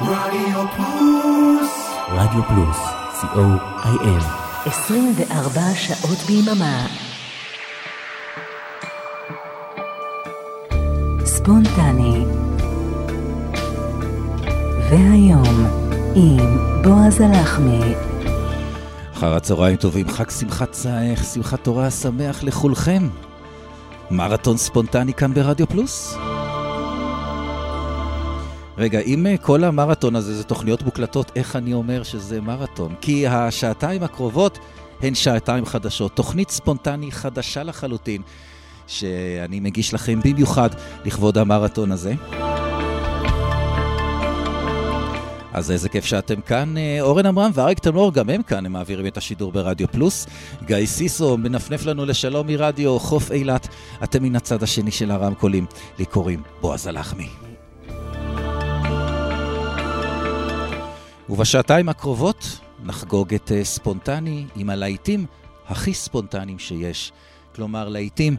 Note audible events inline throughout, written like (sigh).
רדיו פלוס. רדיו פלוס, co.il 24 שעות ביממה. ספונטני. והיום, עם בועז הלחמי. אחר הצהריים טובים, חג שמחת צייך, שמחת תורה שמח לכולכם. מרתון ספונטני כאן ברדיו פלוס. רגע, אם אה, כל המרתון הזה זה תוכניות מוקלטות, איך אני אומר שזה מרתון? כי השעתיים הקרובות הן שעתיים חדשות. תוכנית ספונטני חדשה לחלוטין, שאני מגיש לכם במיוחד לכבוד המרתון הזה. אז איזה כיף שאתם כאן. אה, אורן עמרם ואריק תנור, גם הם כאן, הם מעבירים את השידור ברדיו פלוס. גיא סיסו מנפנף לנו לשלום מרדיו חוף אילת. אתם מן הצד השני של הרמקולים. לי קוראים בועז הלחמי. ובשעתיים הקרובות נחגוג את אה, ספונטני עם הלהיטים הכי ספונטניים שיש. כלומר, להיטים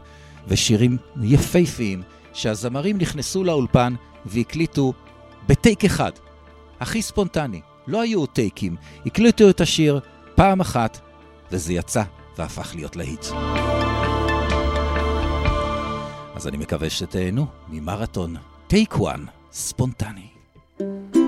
ושירים יפהפיים שהזמרים נכנסו לאולפן והקליטו בטייק אחד. הכי ספונטני. לא היו טייקים. הקליטו את השיר פעם אחת, וזה יצא והפך להיות להיט. אז אני מקווה שתהנו ממרתון טייק וואן ספונטני. Ooh,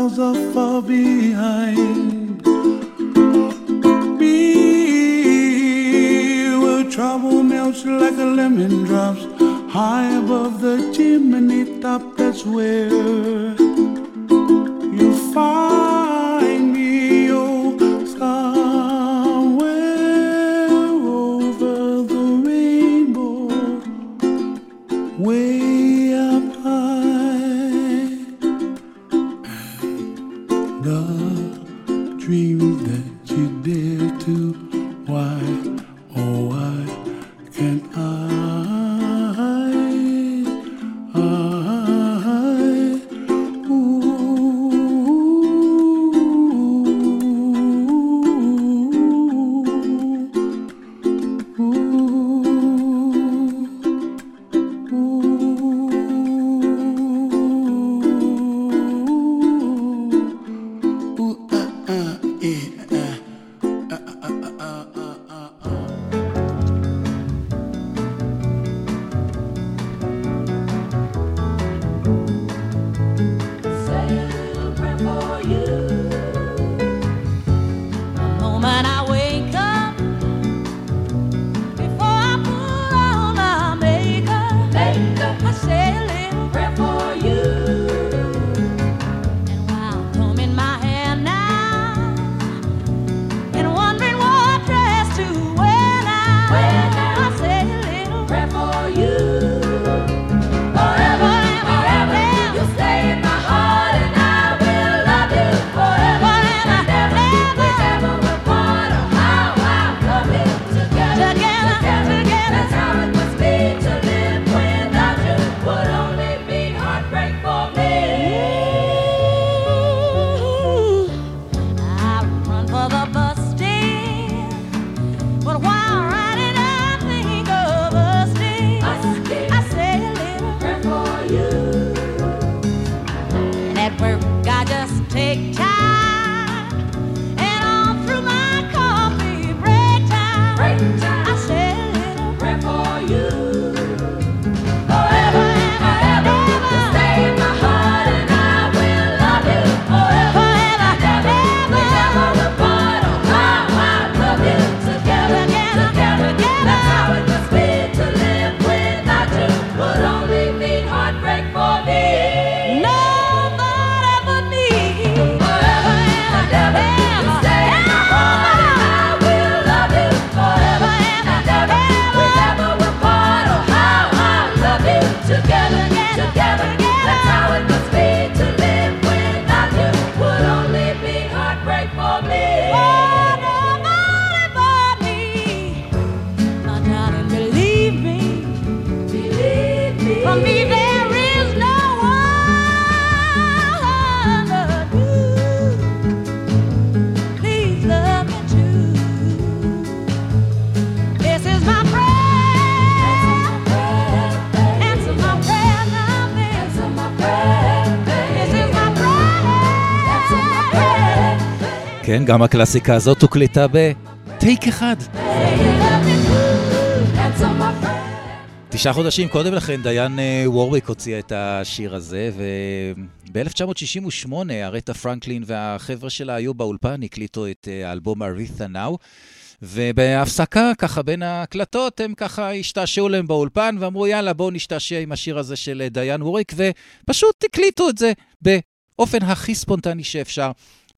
miles off far beyond. כן, גם הקלאסיקה הזאת הוקלטה בטייק אחד. תשעה חודשים קודם לכן דיון אה, וורוויק הוציאה את השיר הזה, וב-1968 ארטה פרנקלין והחבר'ה שלה היו באולפן, הקליטו את אה, האלבום Aretha Now. ובהפסקה, ככה בין ההקלטות, הם ככה השתעשעו להם באולפן ואמרו, יאללה, בואו נשתעשע עם השיר הזה של אה, דיון וורוויק, ופשוט הקליטו את זה באופן הכי ספונטני שאפשר.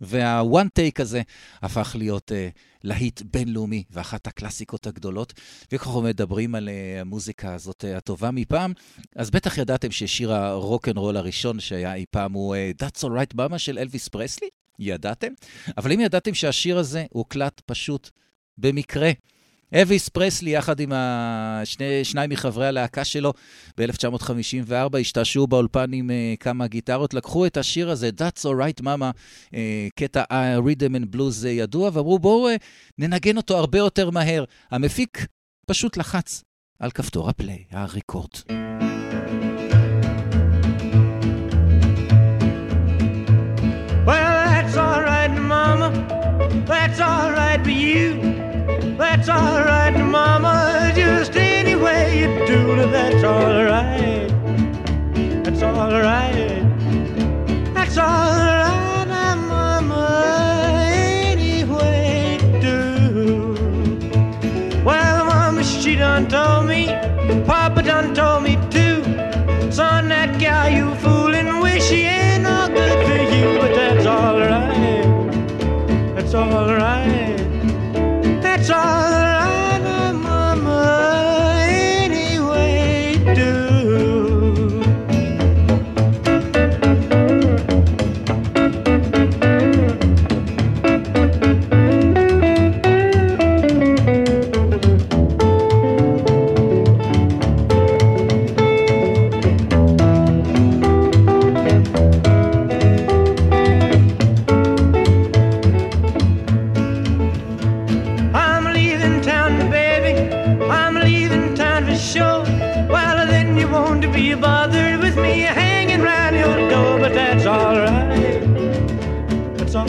וה one take הזה הפך להיות אה, להיט בינלאומי ואחת הקלאסיקות הגדולות. וככה מדברים על אה, המוזיקה הזאת אה, הטובה מפעם, אז בטח ידעתם ששיר הרוק אנד רול הראשון שהיה אי פעם הוא אה, That's All Right Mama של אלוויס פרסלי? ידעתם? אבל האם ידעתם שהשיר הזה הוקלט פשוט במקרה אלוויס פרסלי, יחד עם השני, שניים מחברי הלהקה שלו, ב-1954 השתעשעו באולפן עם uh, כמה גיטרות, לקחו את השיר הזה, That's Alright Mama, uh, קטע uh, Rhythm and Blues uh, ידוע, ואמרו בואו uh, ננגן אותו הרבה יותר מהר. המפיק פשוט לחץ על כפתור הפליי, הריקורד. That's all right, Mama. Just any way you do that's all right. That's all right. That's all right, Mama. Any way you do. Well, Mama, she done told me. Papa done told me too. Son, that gal you fooling, wish she ain't no good for you, but that's all right. That's all right. That's all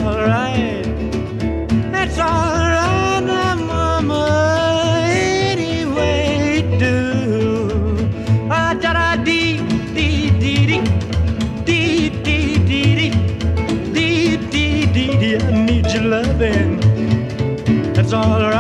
alright. It's alright, now, Mama. Anyway, do. Ah, da dee, dee dee dee, dee dee dee dee, dee dee dee dee. I need your loving. Alright.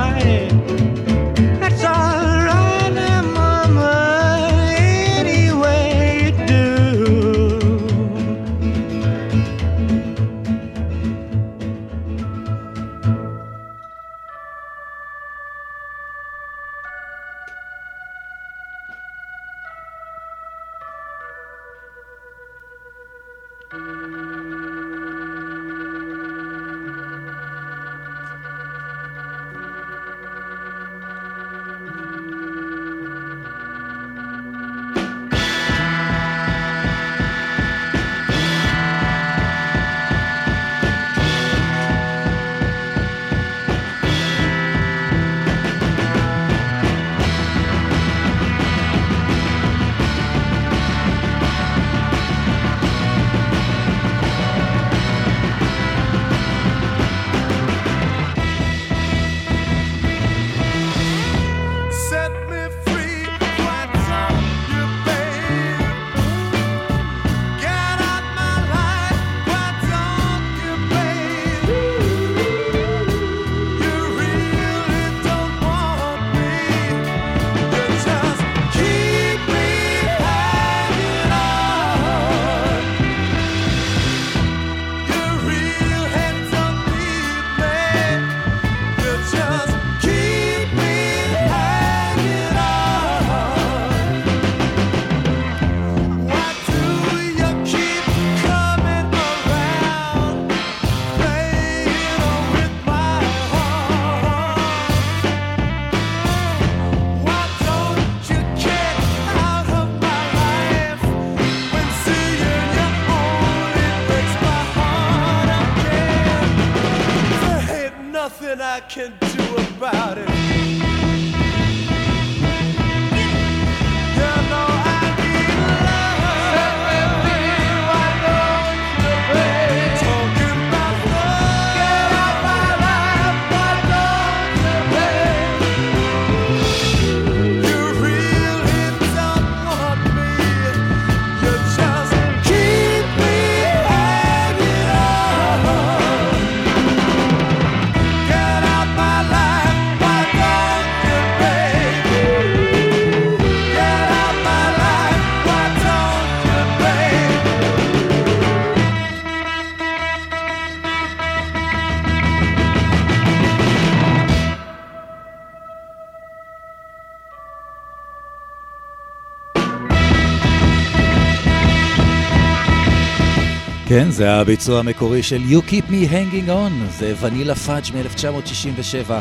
כן, זה הביצוע המקורי של You Keep Me Hanging On, זה ונילה פאג' מ-1967,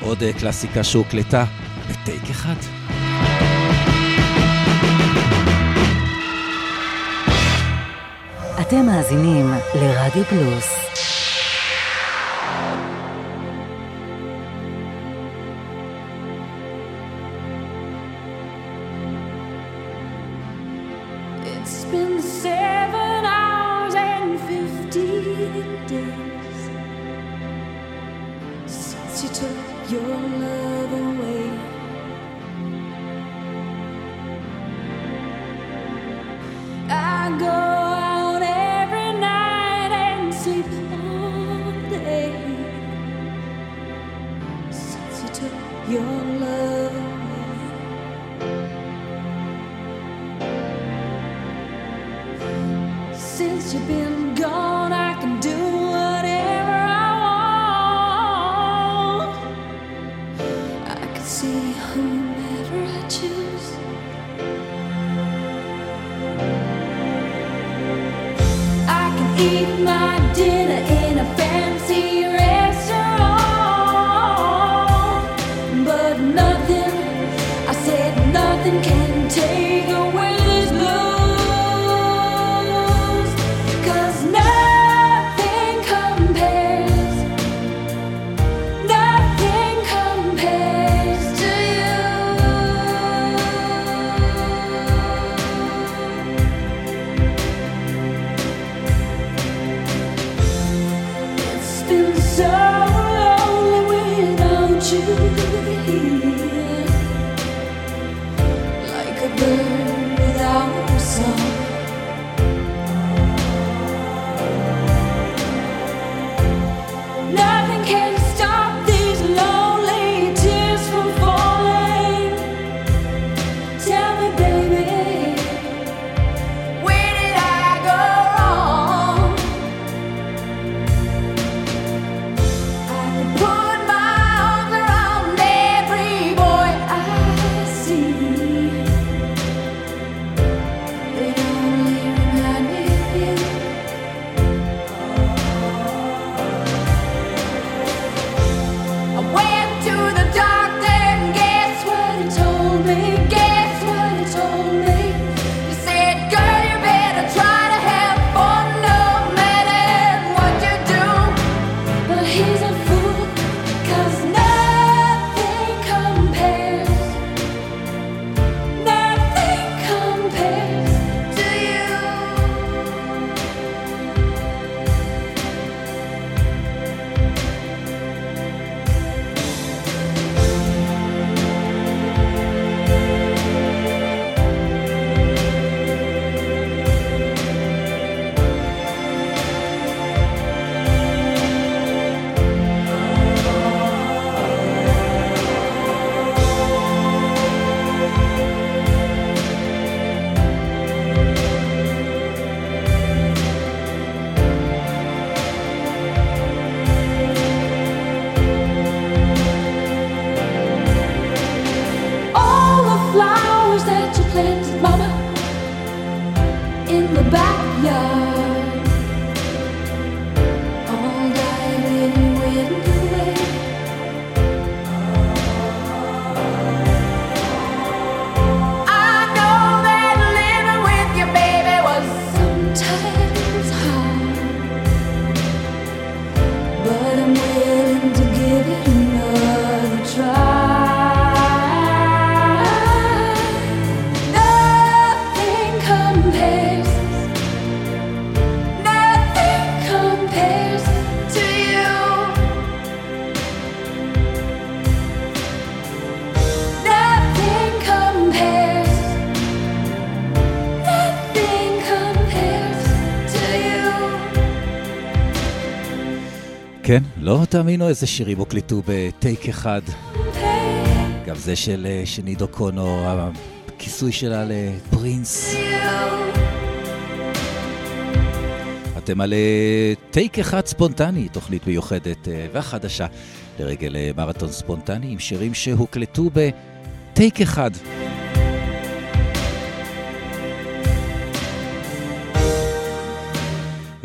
עוד אה, קלאסיקה שהוקלטה בטייק אחד. אתם מאזינים לרדיו פלוס תאמינו איזה שירים הוקלטו בטייק אחד. גם זה של אה, שני דוקונו, הכיסוי שלה לפרינס. אתם על אה, טייק אחד ספונטני, תוכנית מיוחדת אה, והחדשה לרגל מרתון ספונטני עם שירים שהוקלטו בטייק אחד.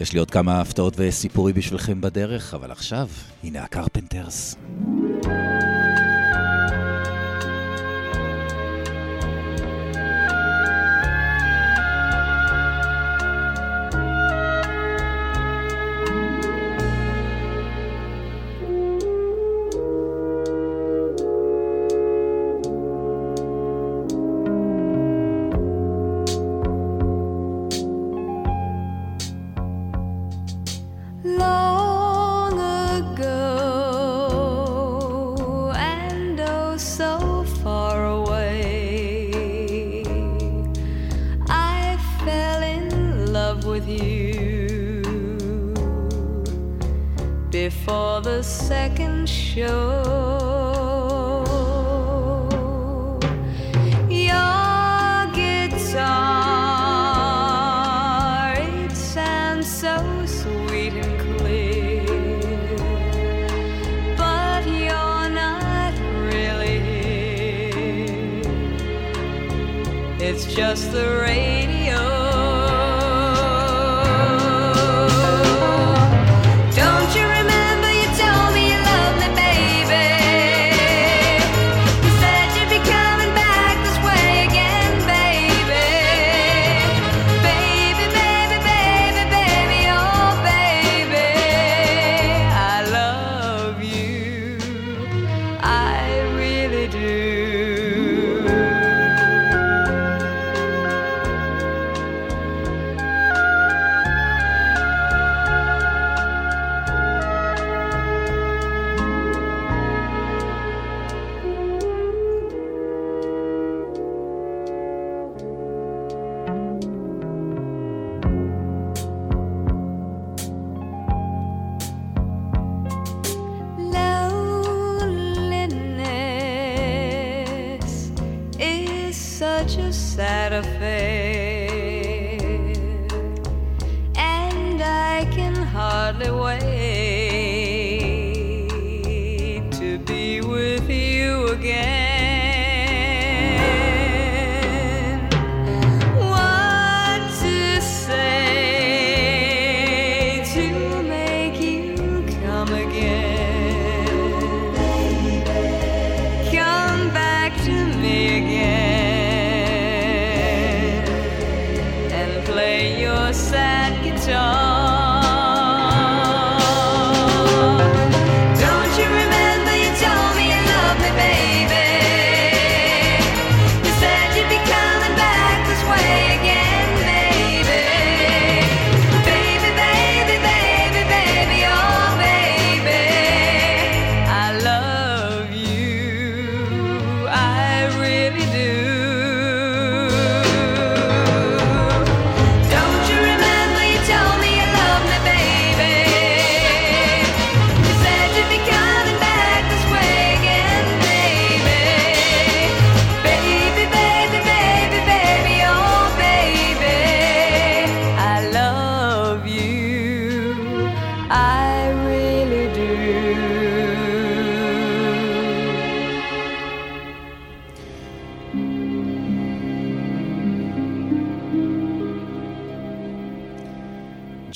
יש לי עוד כמה הפתעות וסיפורים בשבילכם בדרך, אבל עכשיו, הנה הקרפנטרס. Long before the second show. Your guitar, it sounds so sweet and clear, but you're not really here. It's just the radio.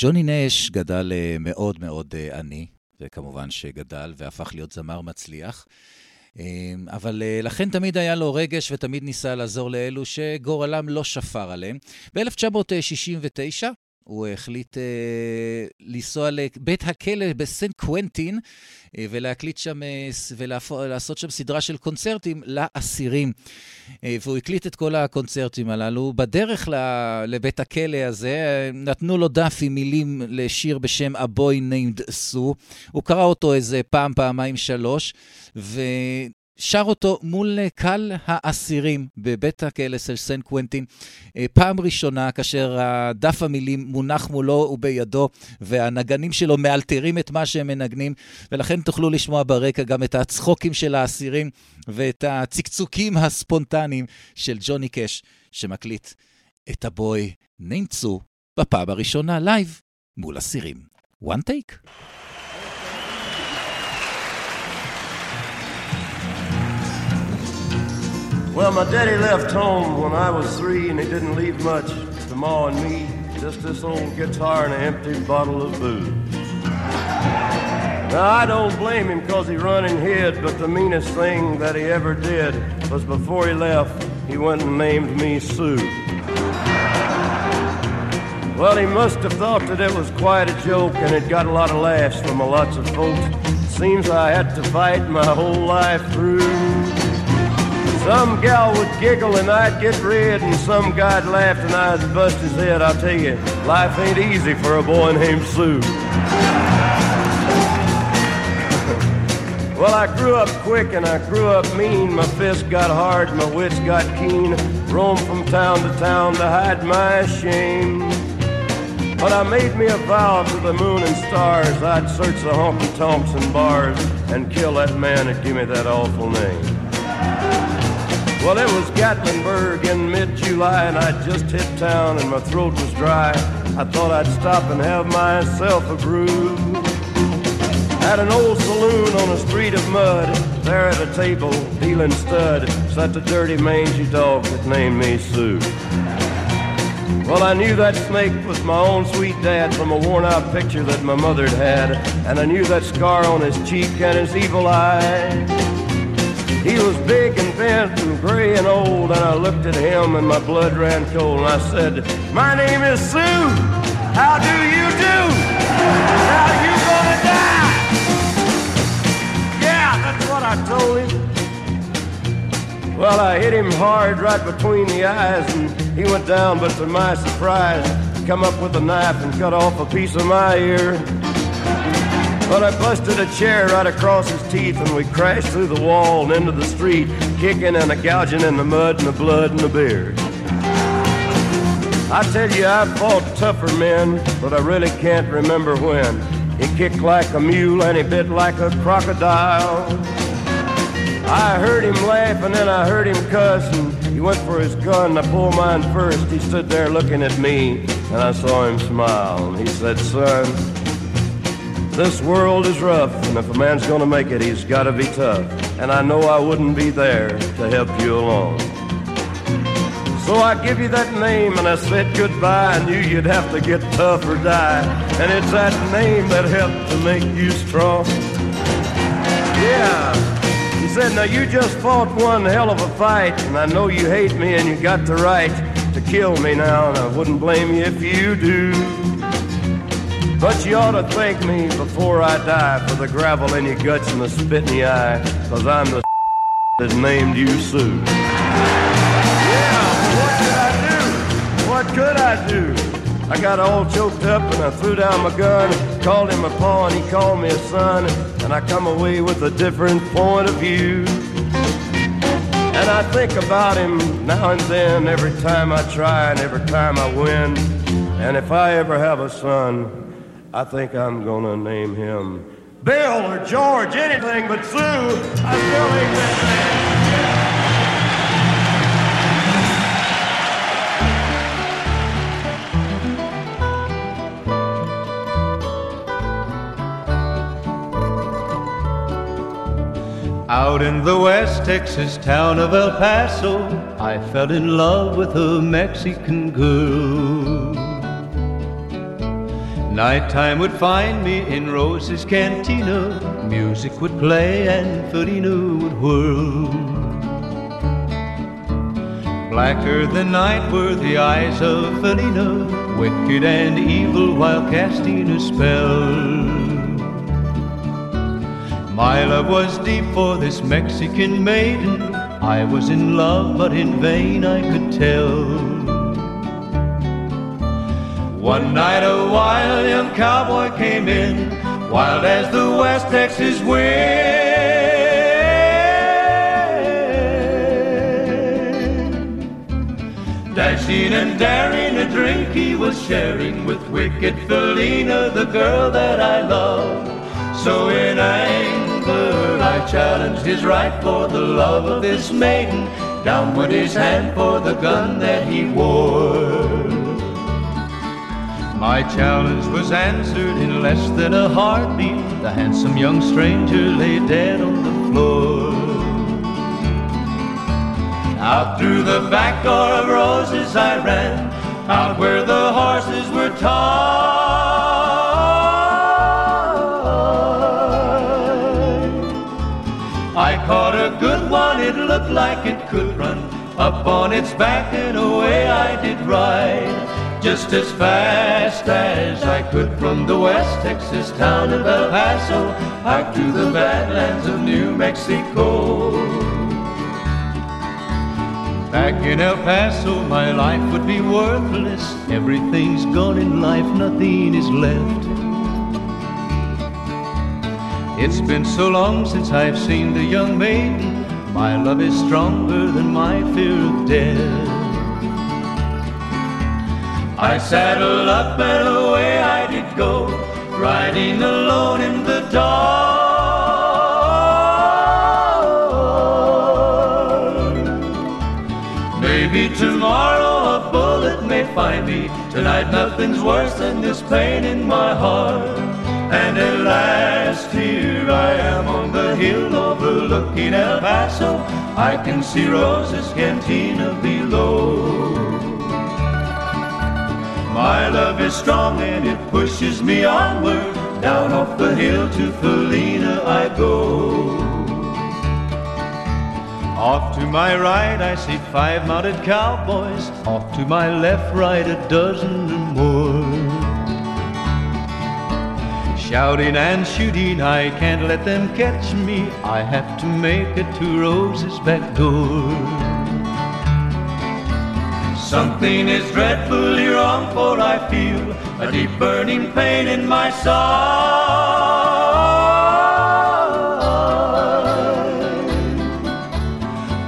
ג'וני נש גדל אה, מאוד מאוד אה, עני, וכמובן שגדל והפך להיות זמר מצליח. אה, אבל אה, לכן תמיד היה לו רגש ותמיד ניסה לעזור לאלו שגורלם לא שפר עליהם. ב-1969 הוא החליט אה, לנסוע לבית הכלא בסן קוונטין אה, ולהקליט שם, אה, ולעשות שם סדרה של קונצרטים לאסירים. אה, והוא הקליט את כל הקונצרטים הללו. בדרך ל- לבית הכלא הזה אה, נתנו לו דף עם מילים לשיר בשם A Boy Named Sue. הוא קרא אותו איזה פעם, פעמיים, שלוש, ו... שר אותו מול אה, קהל האסירים בבית הכלא של סן קוונטין, אה, פעם ראשונה כאשר דף המילים מונח מולו ובידו, והנגנים שלו מאלתרים את מה שהם מנגנים, ולכן תוכלו לשמוע ברקע גם את הצחוקים של האסירים ואת הצקצוקים הספונטניים של ג'וני קאש, שמקליט את הבוי נמצו בפעם הראשונה לייב מול אסירים. one take? Well, my daddy left home when I was three, and he didn't leave much to Ma and me. Just this old guitar and an empty bottle of booze. Now, I don't blame him because he run and hid, but the meanest thing that he ever did was before he left, he went and named me Sue. Well, he must have thought that it was quite a joke, and it got a lot of laughs from a lots of folks. Seems I had to fight my whole life through. Some gal would giggle and I'd get red, and some guy'd laugh and I'd bust his head. I'll tell you, life ain't easy for a boy named Sue. Well, I grew up quick and I grew up mean. My fists got hard, my wits got keen. Roamed from town to town to hide my shame. But I made me a vow to the moon and stars I'd search the honky tonks and bars and kill that man that gave me that awful name. Well, it was Gatlinburg in mid-July, and I'd just hit town, and my throat was dry. I thought I'd stop and have myself a brew. At an old saloon on a street of mud, there at a table, dealing stud, sat the dirty mangy dog that named me Sue. Well, I knew that snake was my own sweet dad from a worn out picture that my mother'd had, and I knew that scar on his cheek and his evil eye. He was big and bent and gray and old, and I looked at him and my blood ran cold, and I said, My name is Sue. How do you do? Now you gonna die? Yeah, that's what I told him. Well, I hit him hard right between the eyes, and he went down, but to my surprise, come up with a knife and cut off a piece of my ear. But I busted a chair right across his teeth, and we crashed through the wall and into the street, kicking and a gouging in the mud and the blood and the beer. I tell you, I've fought tougher men, but I really can't remember when. He kicked like a mule and he bit like a crocodile. I heard him laugh and then I heard him cuss and he went for his gun. I pulled mine first. He stood there looking at me and I saw him smile. And he said, Son, this world is rough and if a man's gonna make it, he's gotta be tough. And I know I wouldn't be there to help you along. So I give you that name and I said goodbye. I knew you'd have to get tough or die. And it's that name that helped to make you strong. Yeah. He said, now you just fought one hell of a fight. And I know you hate me and you got the right to kill me now. And I wouldn't blame you if you do. But you ought to thank me before I die for the gravel in your guts and the spit in your eye. Cause I'm the (laughs) that named you Sue. Yeah, what could I do? What could I do? I got all choked up and I threw down my gun, called him a paw and he called me a son, and I come away with a different point of view. And I think about him now and then, every time I try and every time I win. And if I ever have a son, I think I'm gonna name him Bill or George, anything but Sue. I still ain't that man. Out in the West Texas town of El Paso, I fell in love with a Mexican girl. Nighttime would find me in Rose's cantina, music would play and Felina would whirl. Blacker than night were the eyes of Felina, wicked and evil while casting a spell. My love was deep for this Mexican maiden. I was in love, but in vain I could tell. One night a wild young cowboy came in, wild as the West Texas wind. Dashing and daring, a drink he was sharing with wicked Felina, the girl that I love. So in anger I challenged his right for the love of this maiden. Down went his hand for the gun that he wore. My challenge was answered in less than a heartbeat. The handsome young stranger lay dead on the floor. Out through the back door of roses I ran, out where the horses were tied. I caught a good one, it looked like it could run. Up on its back and away I did ride. Just as fast as I could from the West Texas town of El Paso, out to the badlands of New Mexico. Back in El Paso, my life would be worthless. Everything's gone in life, nothing is left. It's been so long since I've seen the young maiden. My love is stronger than my fear of death. I saddled up and away I did go, riding alone in the dark. Maybe tomorrow a bullet may find me. Tonight nothing's worse than this pain in my heart. And at last here I am on the hill overlooking El Paso. I can see Rosa's cantina below. My love is strong and it pushes me onward. Down off the hill to Felina I go. Off to my right I see five mounted cowboys. Off to my left, right a dozen or more. Shouting and shooting, I can't let them catch me. I have to make it to Rose's back door. Something is dreadfully wrong, for I feel a deep burning pain in my side.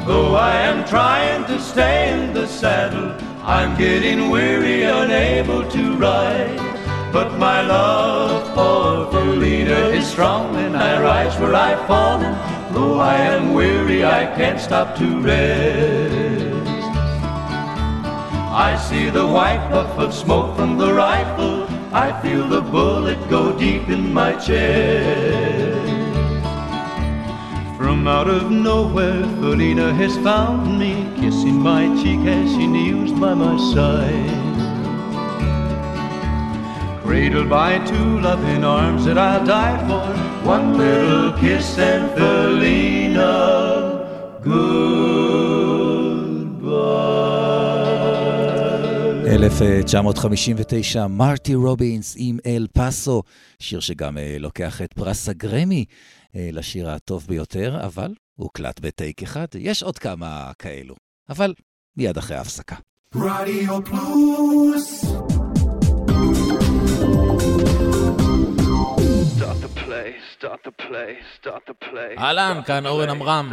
Though I am trying to stay in the saddle, I'm getting weary, unable to ride. But my love for Felina is strong, and I rise where I've fallen. Though I am weary, I can't stop to rest. I see the white puff of smoke from the rifle. I feel the bullet go deep in my chest. From out of nowhere, Felina has found me, kissing my cheek as she kneels by my side. Cradled by two loving arms that I'll die for, one little kiss and Felina, goodbye. 1959, מרטי רובינס עם אל פאסו, שיר שגם אה, לוקח את פרס הגרמי אה, לשיר הטוב ביותר, אבל הוקלט בטייק אחד. יש עוד כמה כאלו, אבל מיד אחרי ההפסקה. רדיו פלוס אהלן, כאן אורן עמרם.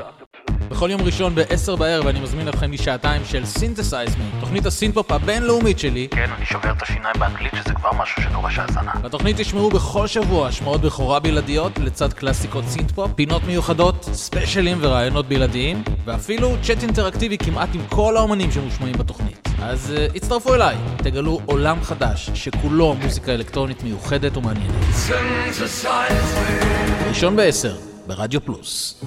בכל יום ראשון ב-10 בערב אני מזמין אתכם לשעתיים של Synthesize Me, תוכנית הסינתפופ הבינלאומית שלי. כן, אני שובר את השיניים באנגלית, שזה כבר משהו שדורש האזנה. בתוכנית תשמעו בכל שבוע השמעות בכורה בלעדיות לצד קלאסיקות סינתפופ, פינות מיוחדות, ספיישלים וראיונות בלעדיים, ואפילו צ'אט אינטראקטיבי כמעט עם כל האומנים שמושמעים בתוכנית. אז אה, הצטרפו אליי, תגלו עולם חדש שכולו מוזיקה אלקטרונית מיוחדת ומעניינת. ראשון ב-10, ברדיו פלוס.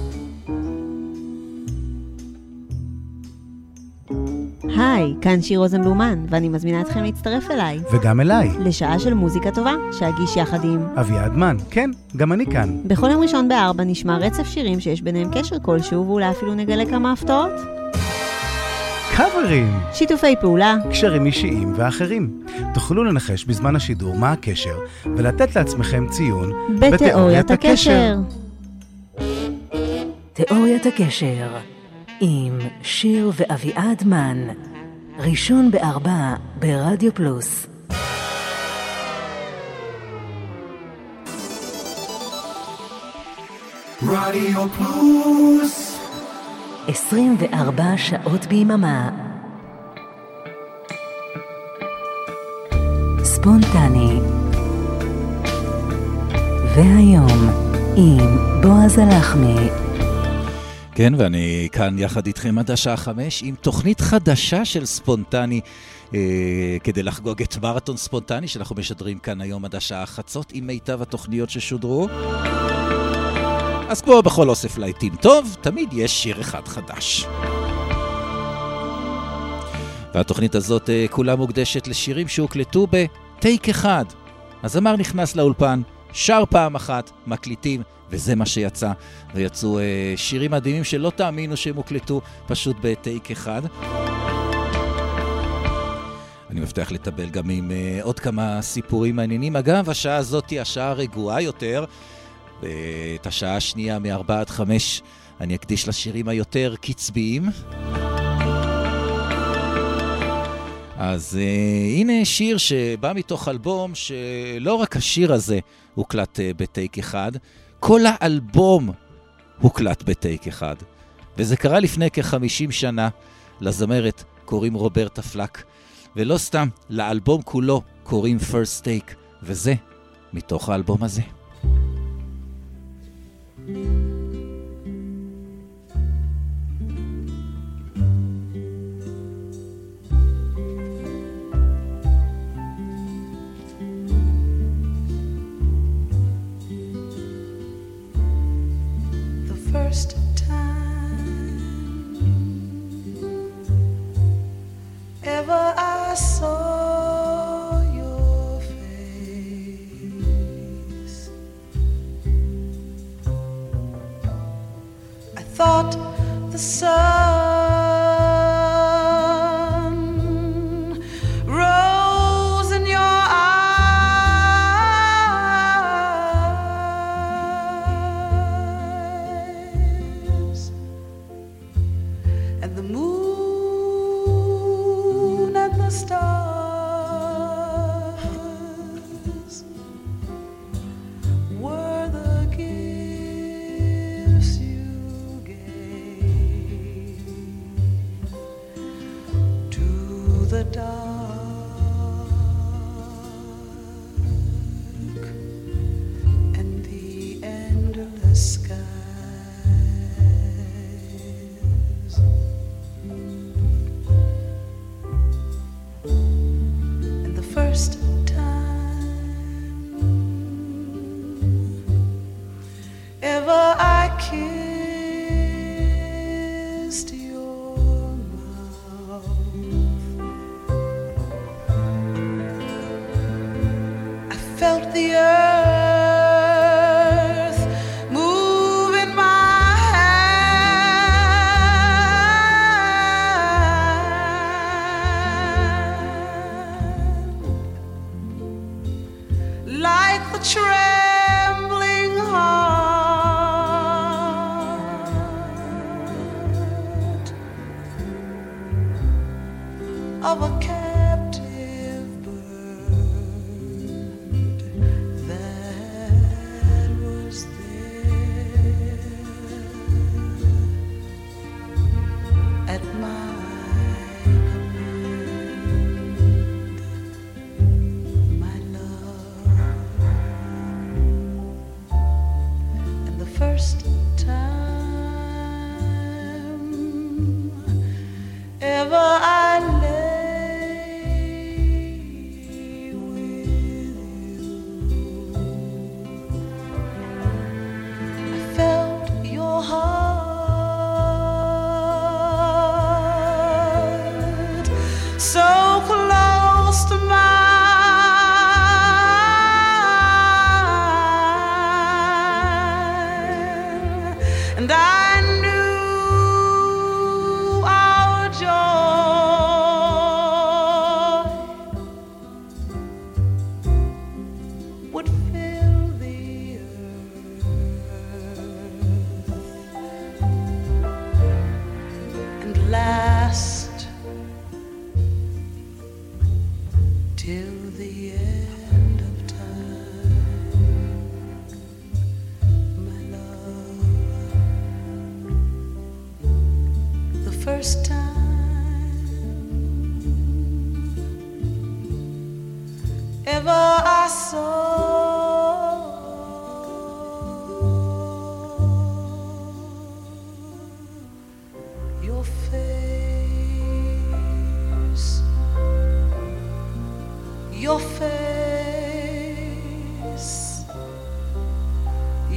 היי, כאן שיר רוזנבלומן, ואני מזמינה אתכם להצטרף אליי. וגם אליי, לשעה של מוזיקה טובה, שאגיש יחד עם... אביעד מן. כן, גם אני כאן. בכל יום ראשון בארבע נשמע רצף שירים שיש ביניהם קשר כלשהו, ואולי אפילו נגלה כמה הפתעות. קאברים! שיתופי פעולה, קשרים אישיים ואחרים. תוכלו לנחש בזמן השידור מה הקשר, ולתת לעצמכם ציון בתיאוריית הקשר. תיאוריית הקשר עם שיר ואביעד מן. ראשון בארבע ברדיו פלוס. רדיו פלוס 24 שעות ביממה. ספונטני. והיום, עם בועז הלחמי. כן, ואני כאן יחד איתכם עד השעה חמש עם תוכנית חדשה של ספונטני. Eh, כדי לחגוג את מרתון ספונטני שאנחנו משדרים כאן היום עד השעה חצות עם מיטב התוכניות ששודרו. אז כמו בכל אוסף להיטים טוב, תמיד יש שיר אחד חדש. והתוכנית הזאת אה, כולה מוקדשת לשירים שהוקלטו בטייק אחד. הזמר נכנס לאולפן, שר פעם אחת, מקליטים, וזה מה שיצא. ויצאו אה, שירים מדהימים שלא תאמינו שהם הוקלטו פשוט בטייק אחד. אני מבטיח לטבל גם עם אה, עוד כמה סיפורים מעניינים. אגב, השעה הזאת היא השעה הרגועה יותר. ואת השעה השנייה מ-4 עד 5 אני אקדיש לשירים היותר קצביים. אז uh, הנה שיר שבא מתוך אלבום שלא רק השיר הזה הוקלט uh, בטייק אחד, כל האלבום הוקלט בטייק אחד. וזה קרה לפני כ-50 שנה, לזמרת קוראים רוברטה פלק, ולא סתם, לאלבום כולו קוראים First Take, וזה מתוך האלבום הזה. Thank you.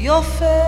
יופי,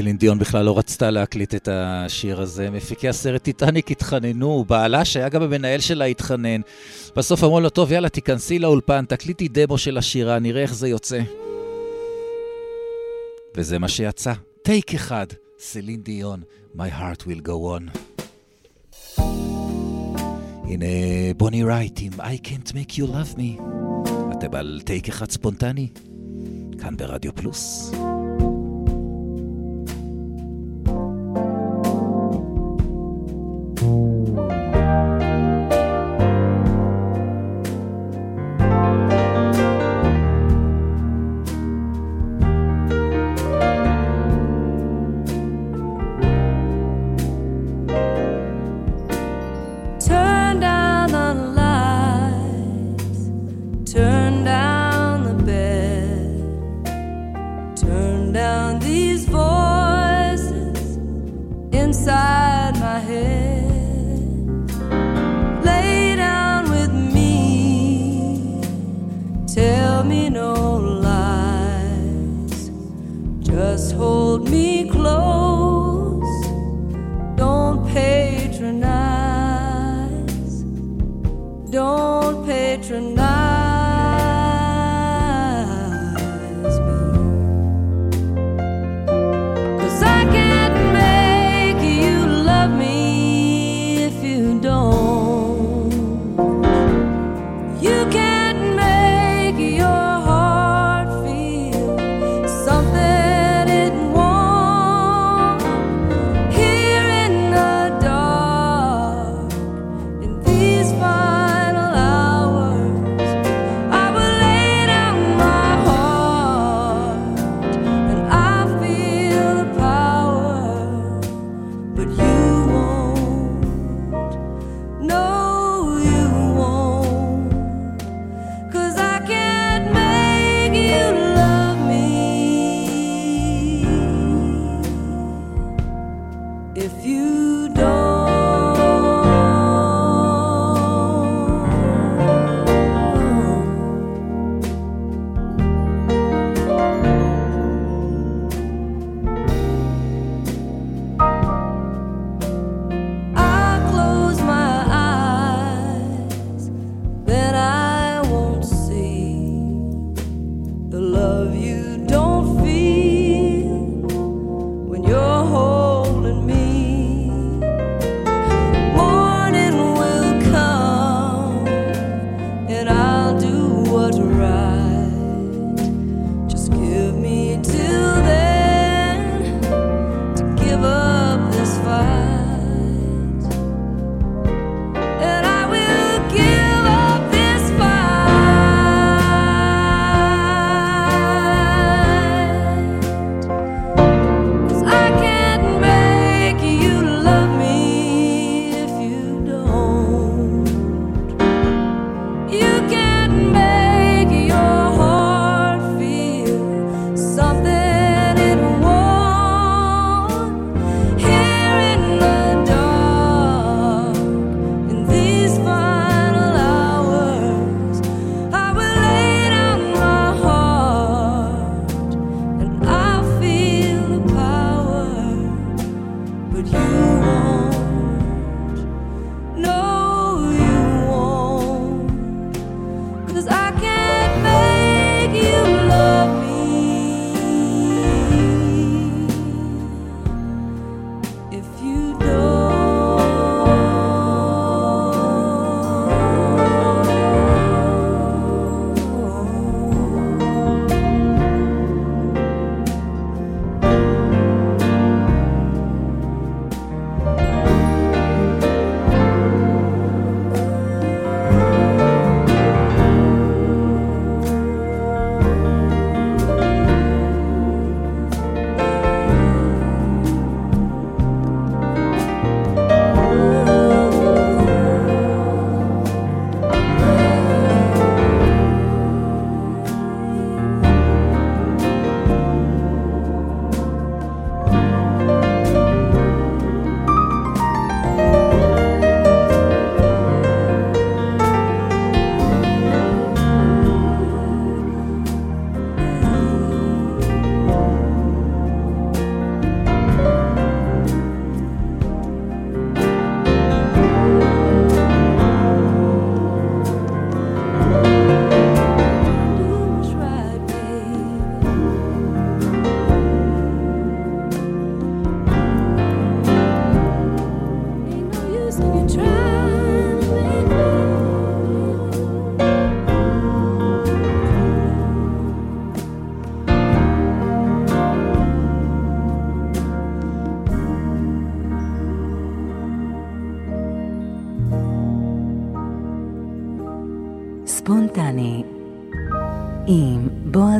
סלין דיון בכלל לא רצתה להקליט את השיר הזה. מפיקי הסרט טיטניק התחננו, בעלה שהיה גם המנהל שלה התחנן. בסוף אמרו לו, טוב, יאללה, תיכנסי לאולפן, תקליטי דמו של השירה, נראה איך זה יוצא. וזה מה שיצא. טייק אחד, סלין דיון, My heart will go on. הנה בוני רייט עם I can't make you love me. אתם על טייק אחד ספונטני, כאן ברדיו פלוס.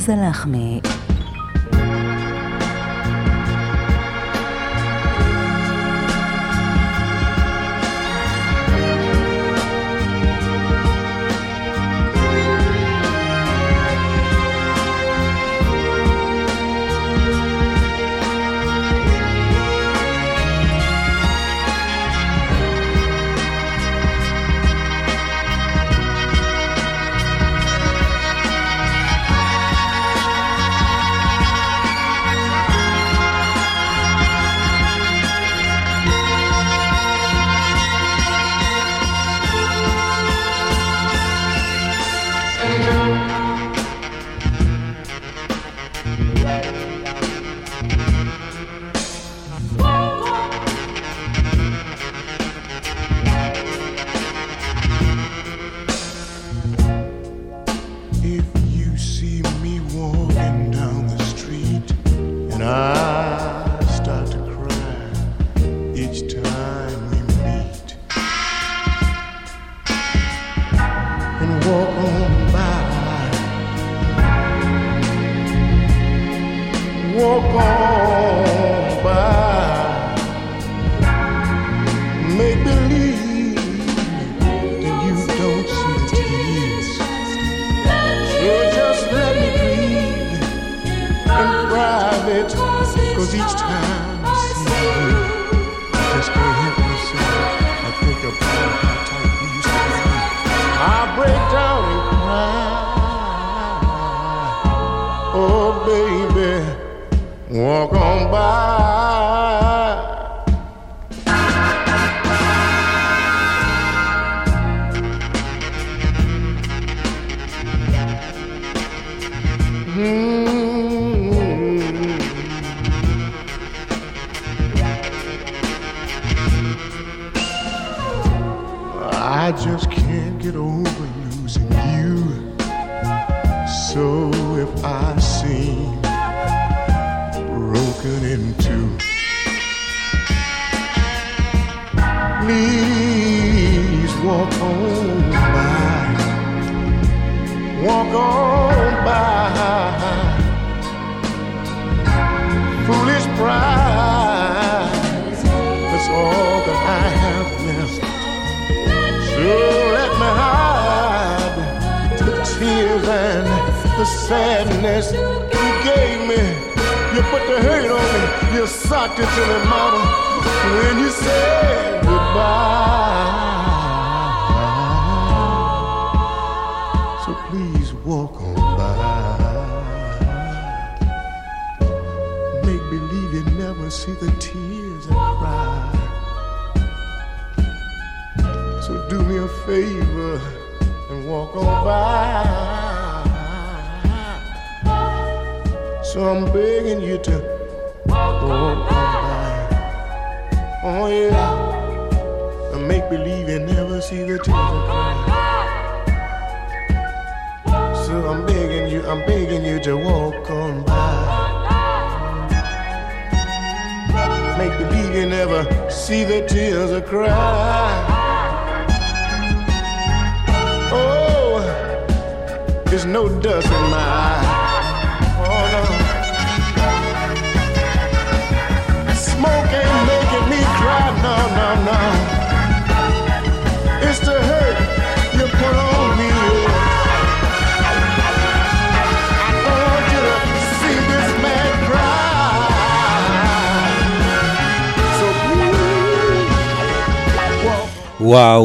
מזל לחמי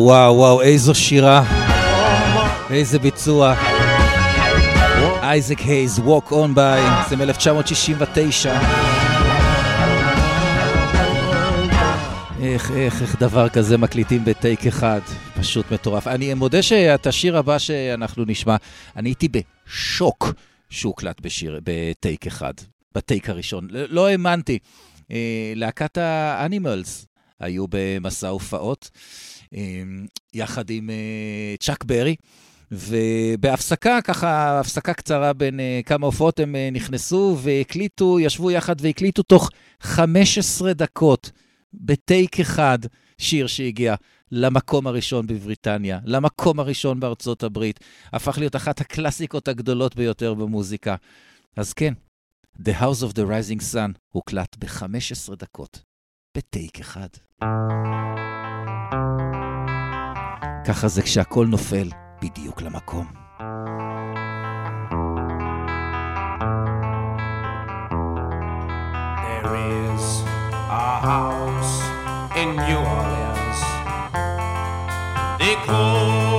וואו, וואו, איזו שירה, איזה ביצוע. אייזק הייז, Walk On By, זה מ-1969. איך, איך, איך דבר כזה מקליטים בטייק אחד, פשוט מטורף. אני מודה שאת השיר הבא שאנחנו נשמע, אני הייתי בשוק שהוקלט בשיר, בטייק אחד, בטייק הראשון. לא, לא האמנתי. אה, להקת האנימלס היו במסע הופעות. אמ, יחד עם אה, צ'אק ברי. ובהפסקה, ככה, הפסקה קצרה בין uh, כמה הופעות, הם uh, נכנסו והקליטו, ישבו יחד והקליטו תוך 15 דקות, בטייק אחד, שיר שהגיע למקום הראשון בבריטניה, למקום הראשון בארצות הברית, הפך להיות אחת הקלאסיקות הגדולות ביותר במוזיקה. אז כן, The House of the Rising Sun הוקלט ב-15 דקות, בטייק אחד. ככה זה כשהכול נופל בדיוק למקום. There is a house in New Orleans. They call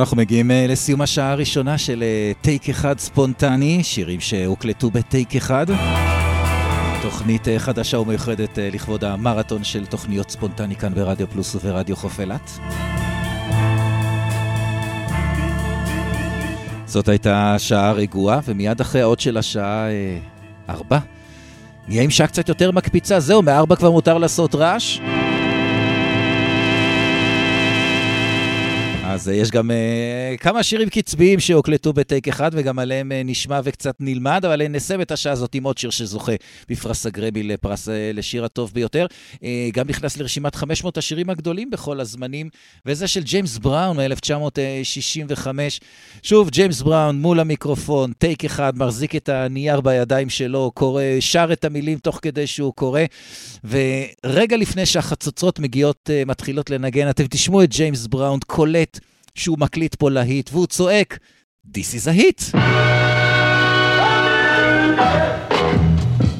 אנחנו מגיעים אה, לסיום השעה הראשונה של אה, טייק אחד ספונטני, שירים שהוקלטו בטייק אחד. תוכנית אה, חדשה ומיוחדת אה, לכבוד המרתון של תוכניות ספונטני כאן ברדיו פלוס וברדיו חוף אילת. זאת הייתה שעה רגועה, ומיד אחרי האות של השעה אה, ארבע, נהיה עם שעה קצת יותר מקפיצה. זהו, מארבע כבר מותר לעשות רעש. אז אה, יש גם אה, כמה שירים קצביים שהוקלטו בטייק אחד, וגם עליהם אה, נשמע וקצת נלמד, אבל נסיים את השעה הזאת עם עוד שיר שזוכה בפרס הגרבי לפרס לשיר הטוב ביותר. גם נכנס לרשימת 500 השירים הגדולים בכל הזמנים, וזה של ג'יימס בראון מ-1965. שוב, ג'יימס בראון מול המיקרופון, טייק אחד, מחזיק את הנייר בידיים שלו, קורא, שר את המילים תוך כדי שהוא קורא, ורגע לפני שהחצוצרות מגיעות, מתחילות לנגן, אתם תשמעו את ג'יימס בראון קולט שהוא מקליט פה להיט, והוא צועק, This is a hit.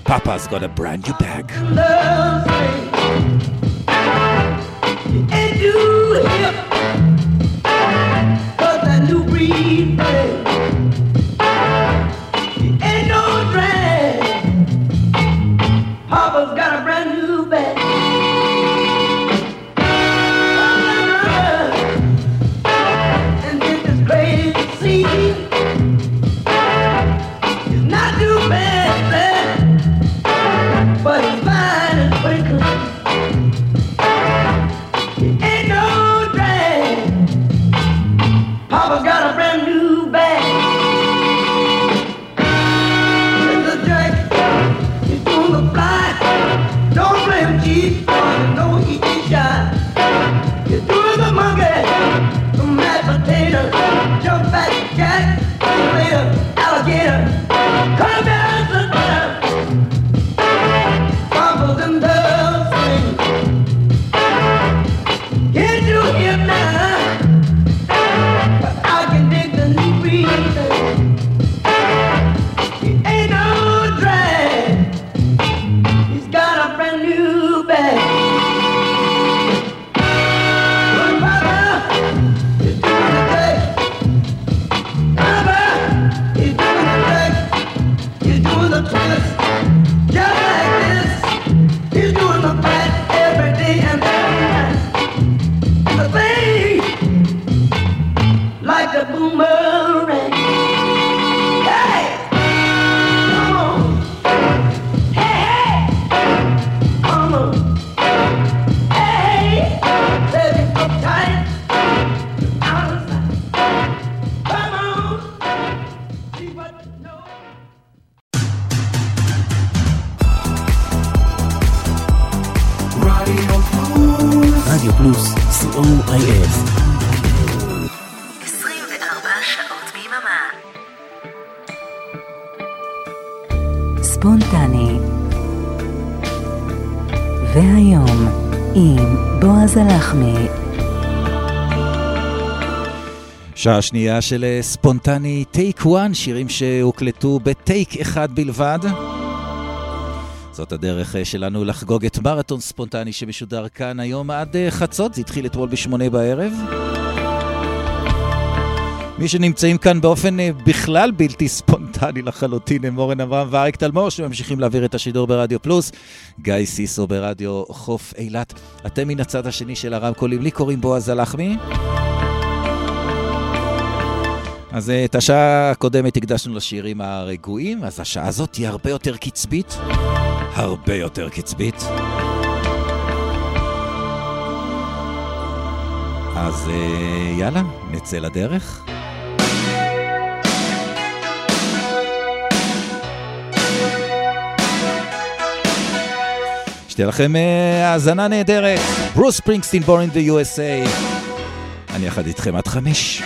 Papa's got a brand new bag. Ain't רדיו פלוס, co.il. 24 שעות ביממה. ספונטני. והיום, עם בועז הלחמי. שעה שנייה של אה, ספונטני טייק 1, שירים שהוקלטו בטייק אחד בלבד. זאת הדרך אה, שלנו לחגוג את מרתון ספונטני שמשודר כאן היום עד אה, חצות, זה התחיל אתמול בשמונה בערב. מי שנמצאים כאן באופן אה, בכלל בלתי ספונטני לחלוטין הם אורן אברהם ואריק תלמור שממשיכים להעביר את השידור ברדיו פלוס. גיא סיסו ברדיו חוף אילת. אתם מן הצד השני של הרמקולים, לי קוראים בועז הלחמי. אז את השעה הקודמת הקדשנו לשירים הרגועים, אז השעה הזאת תהיה הרבה יותר קצבית. הרבה יותר קצבית. אז אה, יאללה, נצא לדרך. שתהיה לכם אה, האזנה נהדרת. ברוס ספרינגסטין בורן ב-USA. אני יחד איתכם עד חמש.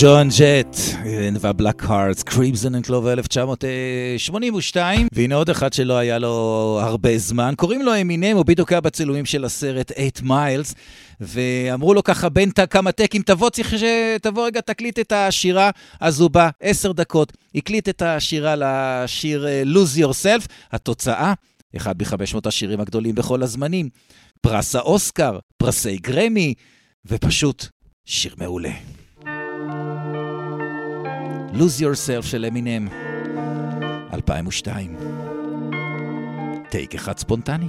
ג'ון ג'ט והבלק הארטס, Crimson and Clover 1982, והנה עוד אחד שלא היה לו הרבה זמן, קוראים לו אמינם, הוא בדיוק היה בצילומים של הסרט 8 מיילס, ואמרו לו ככה, בין כמה טייקים, תבוא, צריך שתבוא רגע, תקליט את השירה, אז הוא בא, עשר דקות, הקליט את השירה לשיר אה, Lose Yourself, התוצאה, אחד מ-500 השירים הגדולים בכל הזמנים, פרס האוסקר, פרסי גרמי, ופשוט שיר מעולה. Lose Yourself של אמינם, 2002. טייק אחד ספונטני.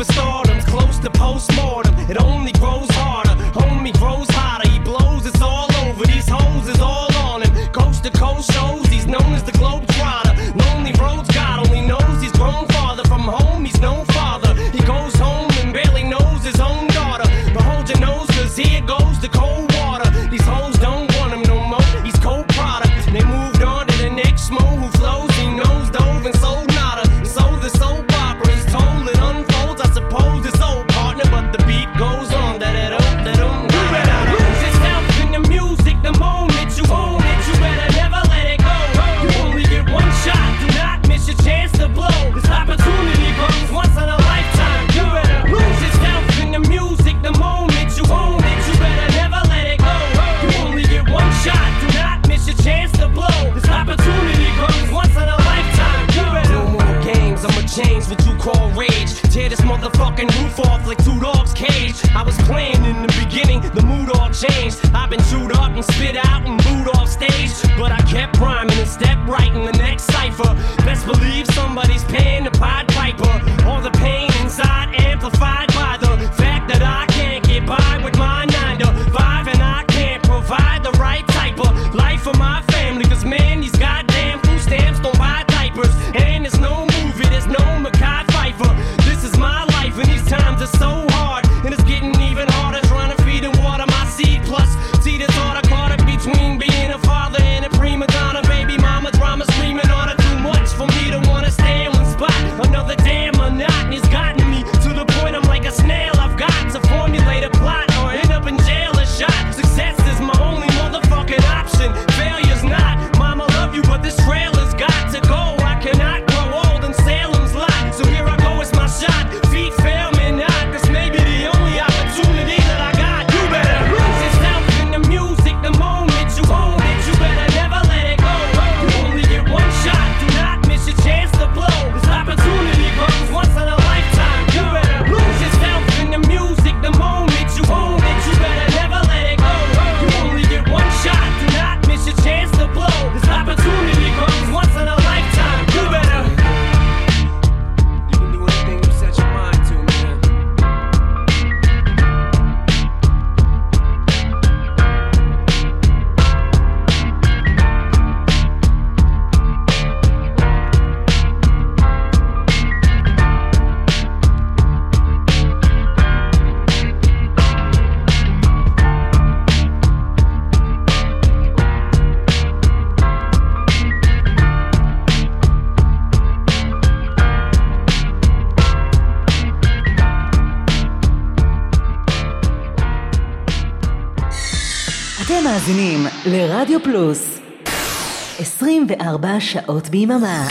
Superstardom's close to postmortem. פלוס. 24 שעות ביממה.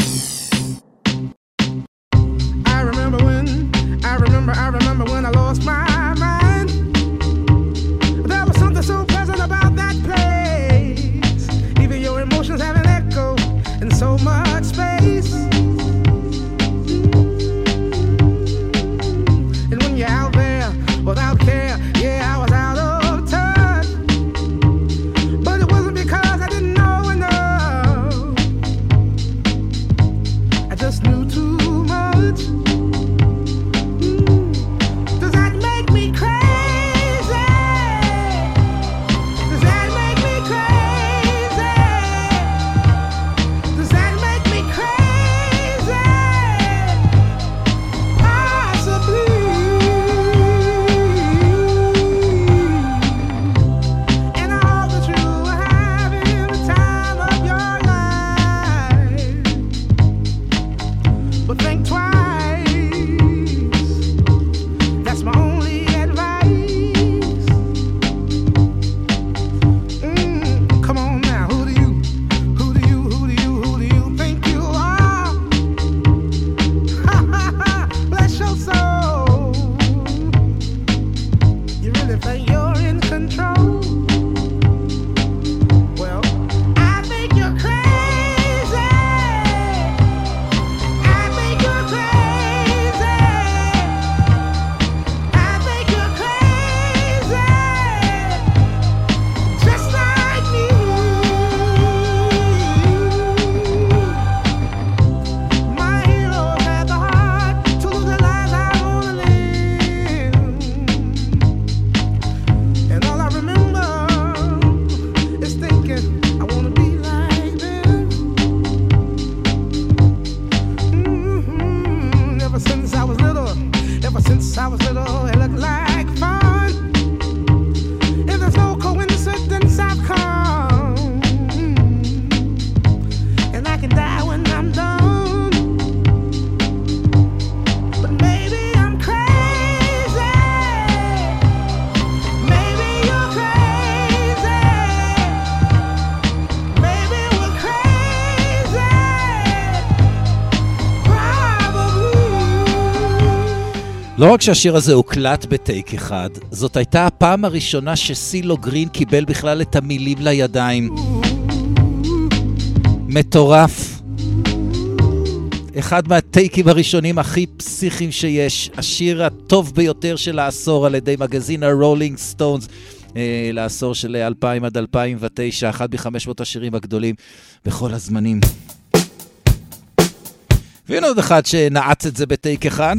לא רק שהשיר הזה הוקלט בטייק אחד, זאת הייתה הפעם הראשונה שסילו גרין קיבל בכלל את המילים לידיים. מטורף. אחד מהטייקים הראשונים הכי פסיכיים שיש, השיר הטוב ביותר של העשור על ידי מגזין הרולינג סטונס. אה, לעשור של 2000 עד 2009, אחד מחמש מאות השירים הגדולים בכל הזמנים. והנה עוד אחד שנעץ את זה בטייק אחד.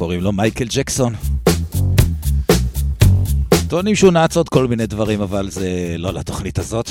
קוראים לו מייקל ג'קסון. טוענים שהוא נעץ עוד כל מיני דברים, אבל זה לא לתוכנית הזאת.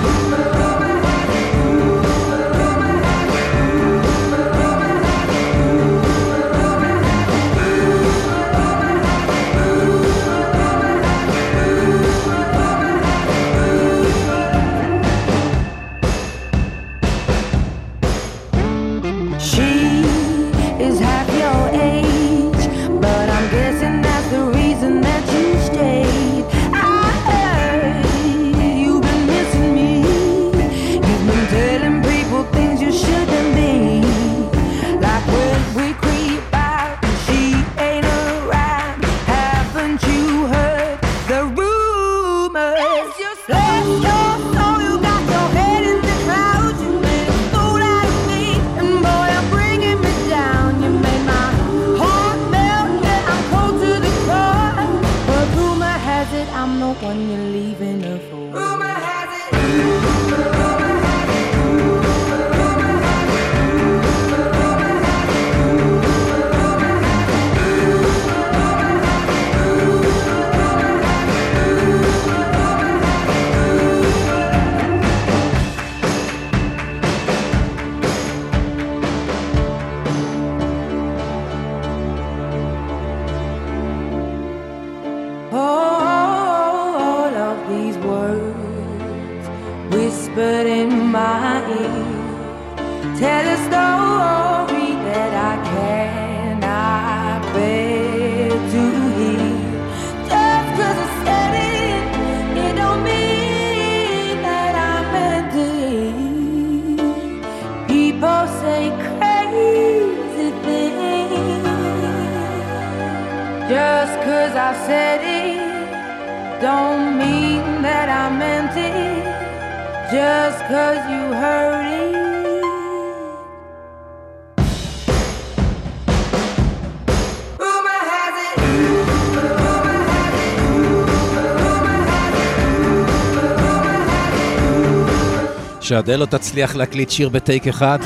שאדל לא תצליח להקליט שיר בטייק אחד?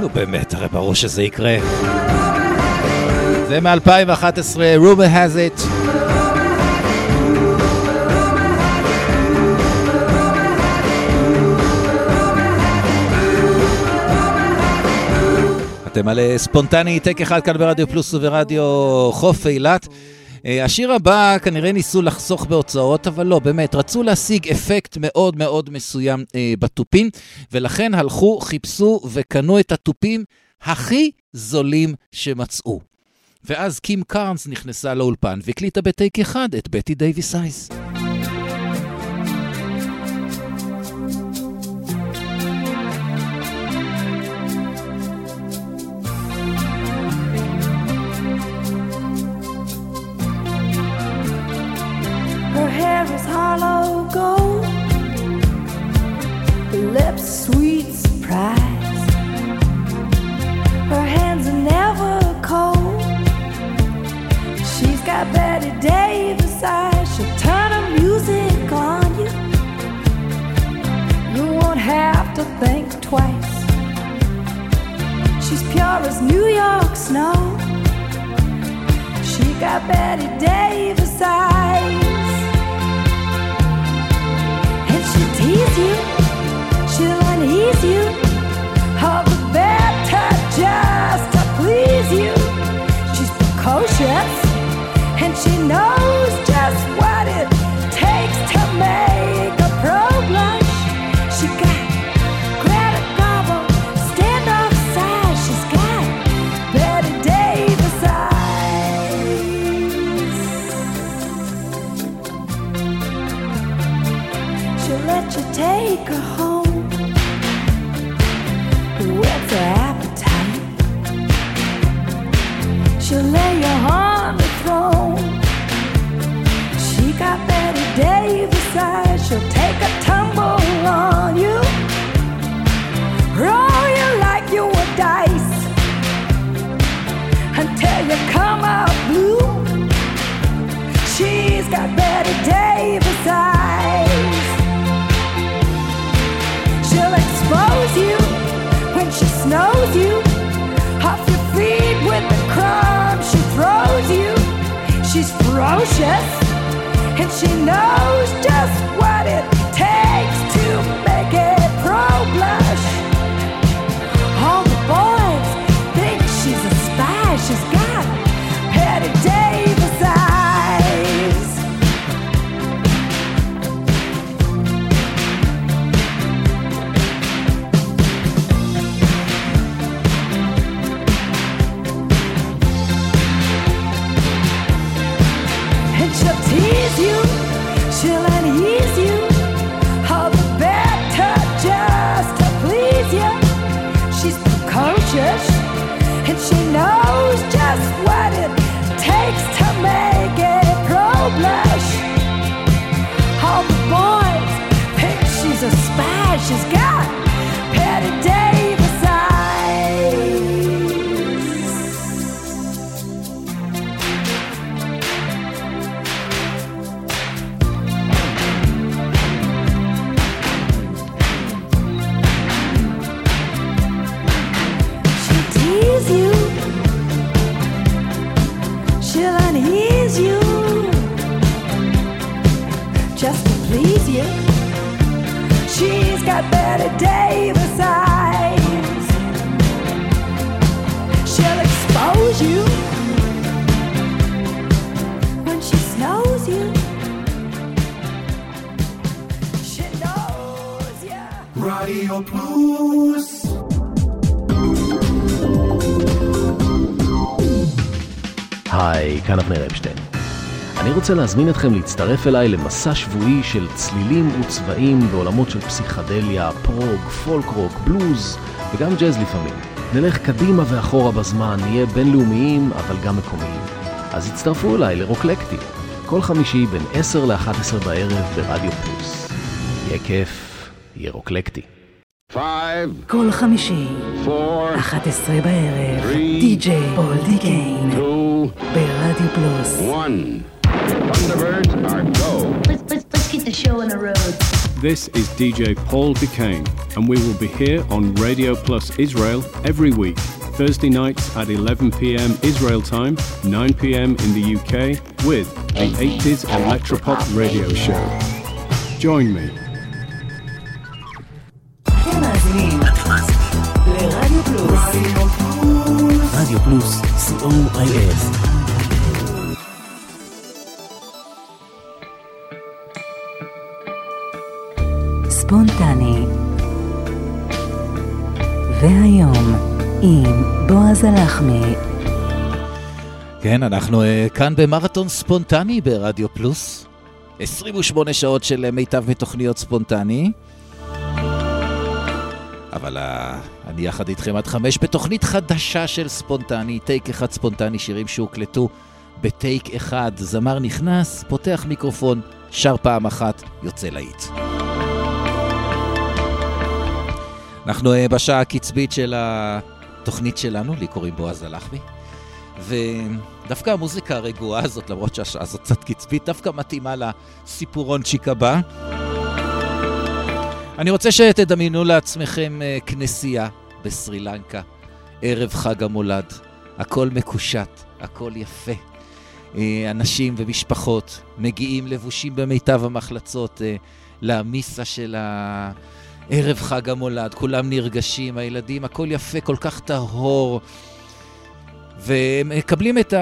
נו באמת, הרי ברור שזה יקרה. זה מ-2011, Rumor has it. אתם על אה, ספונטני טק אחד כאן ברדיו פלוס וברדיו חוף אילת. אה, השיר הבא כנראה ניסו לחסוך בהוצאות, אבל לא, באמת, רצו להשיג אפקט מאוד מאוד מסוים אה, בתופים, ולכן הלכו, חיפשו וקנו את התופים הכי זולים שמצאו. ואז קים קארנס נכנסה לאולפן והקליטה בטייק אחד את בטי דייוויס אייס. Hair is hollow gold, her lips sweet surprise. Her hands are never cold. She's got Betty Davis eyes. She'll turn her music on you. You won't have to think twice. She's pure as New York snow. She got Betty Davis she'll unease you. All the better just to please you. She's precocious, and she knows come out blue. She's got Betty Davis eyes. She'll expose you when she snows you off your feet with the crumbs she throws you. She's ferocious and she knows just what it takes to make a pro blush. All the boys think she's a spy. She's got she knows just what it takes to make a pro blush. All the boys think she's a spy, she's got Plus. היי, כאן אבנר אפשטיין. אני רוצה להזמין אתכם להצטרף אליי למסע שבועי של צלילים וצבעים בעולמות של פסיכדליה, פרוג, פולק רוק, בלוז וגם ג'אז לפעמים. נלך קדימה ואחורה בזמן, נהיה בינלאומיים אבל גם מקומיים. אז הצטרפו אליי לרוקלקטי, כל חמישי בין 10 ל-11 בערב ברדיו פלוס. יהיה כיף, יהיה רוקלקטי. כל חמישי, 11 בערב, די.ג'יי פול דיקיין, ברדיו פלוס. Thunderbirds are go. Let's, let's, let's get the show on the road. This is DJ Paul Duquesne, and we will be here on Radio Plus Israel every week, Thursday nights at 11 pm Israel time, 9 pm in the UK, with the 80s Electropop radio show. Join me. פלוס, co.il. ספונטני. והיום, עם בועז הלחמי. כן, אנחנו uh, כאן במרתון ספונטני ברדיו פלוס. 28 שעות של אה, מיטב מתוכניות ספונטני. אבל uh, אני יחד איתכם עד חמש בתוכנית חדשה של ספונטני, טייק אחד ספונטני, שירים שהוקלטו בטייק אחד. זמר נכנס, פותח מיקרופון, שר פעם אחת, יוצא להיט. אנחנו uh, בשעה הקצבית של התוכנית שלנו, לי קוראים בועז הלחמי. ודווקא המוזיקה הרגועה הזאת, למרות שהשעה הזאת קצת קצבית, דווקא מתאימה לסיפורונצ'יק הבא. אני רוצה שתדמיינו לעצמכם אה, כנסייה בסרי לנקה, ערב חג המולד, הכל מקושט, הכל יפה. אה, אנשים ומשפחות מגיעים לבושים במיטב המחלצות אה, למיסה של הערב חג המולד, כולם נרגשים, הילדים, הכל יפה, כל כך טהור. ומקבלים את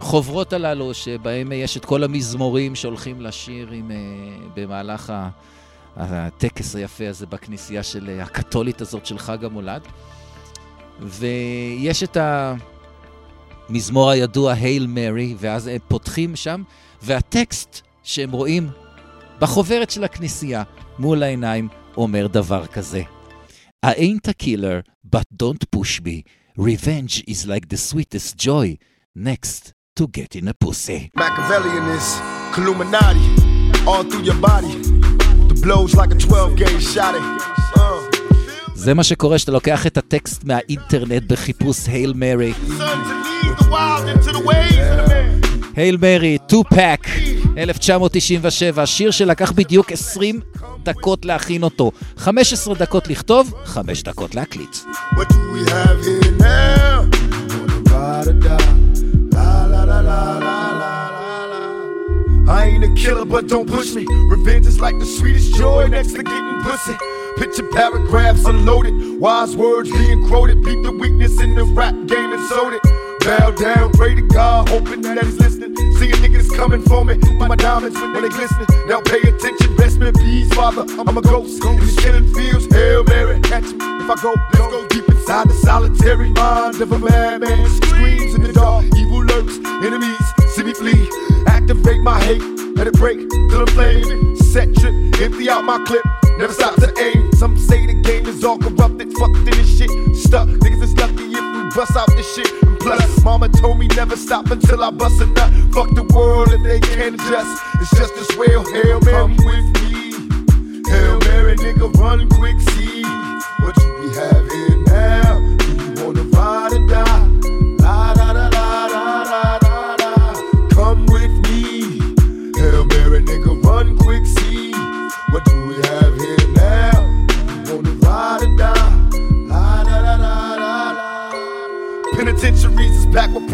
החוברות הללו, שבהם יש את כל המזמורים שהולכים לשיר עם, במהלך ה- הטקס היפה הזה בכנסייה של אה, הקתולית הזאת של חג המולד. ויש את המזמור הידוע, הייל מרי, ואז הם פותחים שם, והטקסט שהם רואים בחוברת של הכנסייה מול העיניים אומר דבר כזה: I ain't a killer, but don't push me. Revenge is like the sweetest joy next to getting a pussy. Machiavellian is Illuminati all through your body. The blows like a 12 gauge shot. Uh. זה מה שקורה שאתה לוקח את הטקסט מהאינטרנט בחיפוש הייל מרי. הייל מרי, 2-pack, 1997, שיר שלקח בדיוק 20 דקות להכין אותו. 15 דקות לכתוב, 5 דקות להקליט. What do we have here now? A killer, but don't push me. Revenge is like the sweetest joy next to getting pussy. Picture paragraphs unloaded, wise words being quoted. Beat the weakness in the rap game and sold it. Bow down, pray to God, hoping that he's listening. See a nigga that's coming for me. My diamonds when they glistening. Now pay attention, best me peace, father. I'm a ghost these killing fields. Hail Mary, catch me if I go. Let's go deep inside the solitary mind of a madman. Screams in the dark, evil lurks, enemies see me flee. Activate my hate, let it break till I'm flaming. Set trip, empty out my clip. Never stop to aim. Some say the game is all corrupted, fucked in this shit. Stuck, niggas is lucky if we bust out this shit. And plus, mama told me never stop until I bust a nut. Fuck the world if they can't adjust. It's just as well, Hail Mary. Come with me. Hail Mary, nigga, run quick, see what you be having now. Do you wanna ride or die?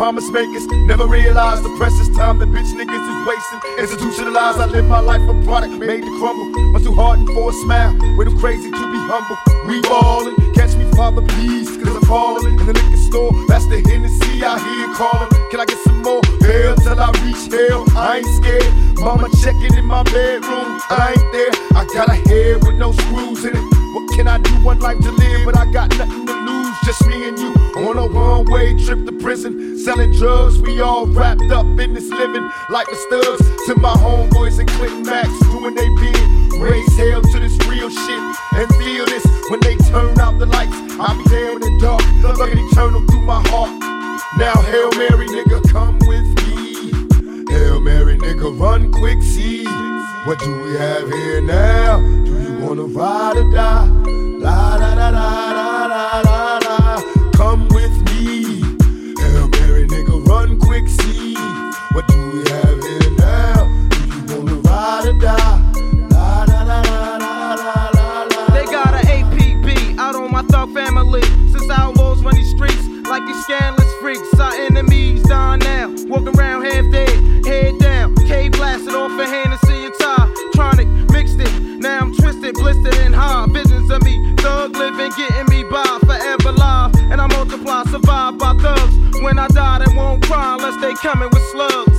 Promise makers. Never realize the precious time that bitch niggas is wasting. Institutionalized, I live my life a product made to crumble. Much too hardened for a smile. Way too crazy to be humble. We ballin', catch me, father, please, cause I'm falling. In the liquor store, that's the Hennessy I hear calling. Can I get some more? Hell till I reach hell. I ain't scared. Mama checking in my bedroom. I ain't there. I got a head with no screws in it. What can I do? One life to live, but I got nothing to. Just me and you on a one way trip to prison. Selling drugs, we all wrapped up in this living like the studs. To my homeboys and Clinton Max doing they bid. Raise hell to this real shit and feel this when they turn out the lights. I'll be there in the dark, looking eternal through my heart. Now, Hail Mary, nigga, come with me. Hail Mary, nigga, run quick, see. What do we have here now? Do you wanna ride or die? La da da da da scandalous freaks. Our enemies dying now. Walking around half dead, head down. K blasted off a Hennessy and tie. Tronic mixed it. Now I'm twisted, blistered, and high. Visions of me, thug living, getting me by. Forever live. And I multiply, survive by thugs. When I die, they won't cry unless they coming with slugs.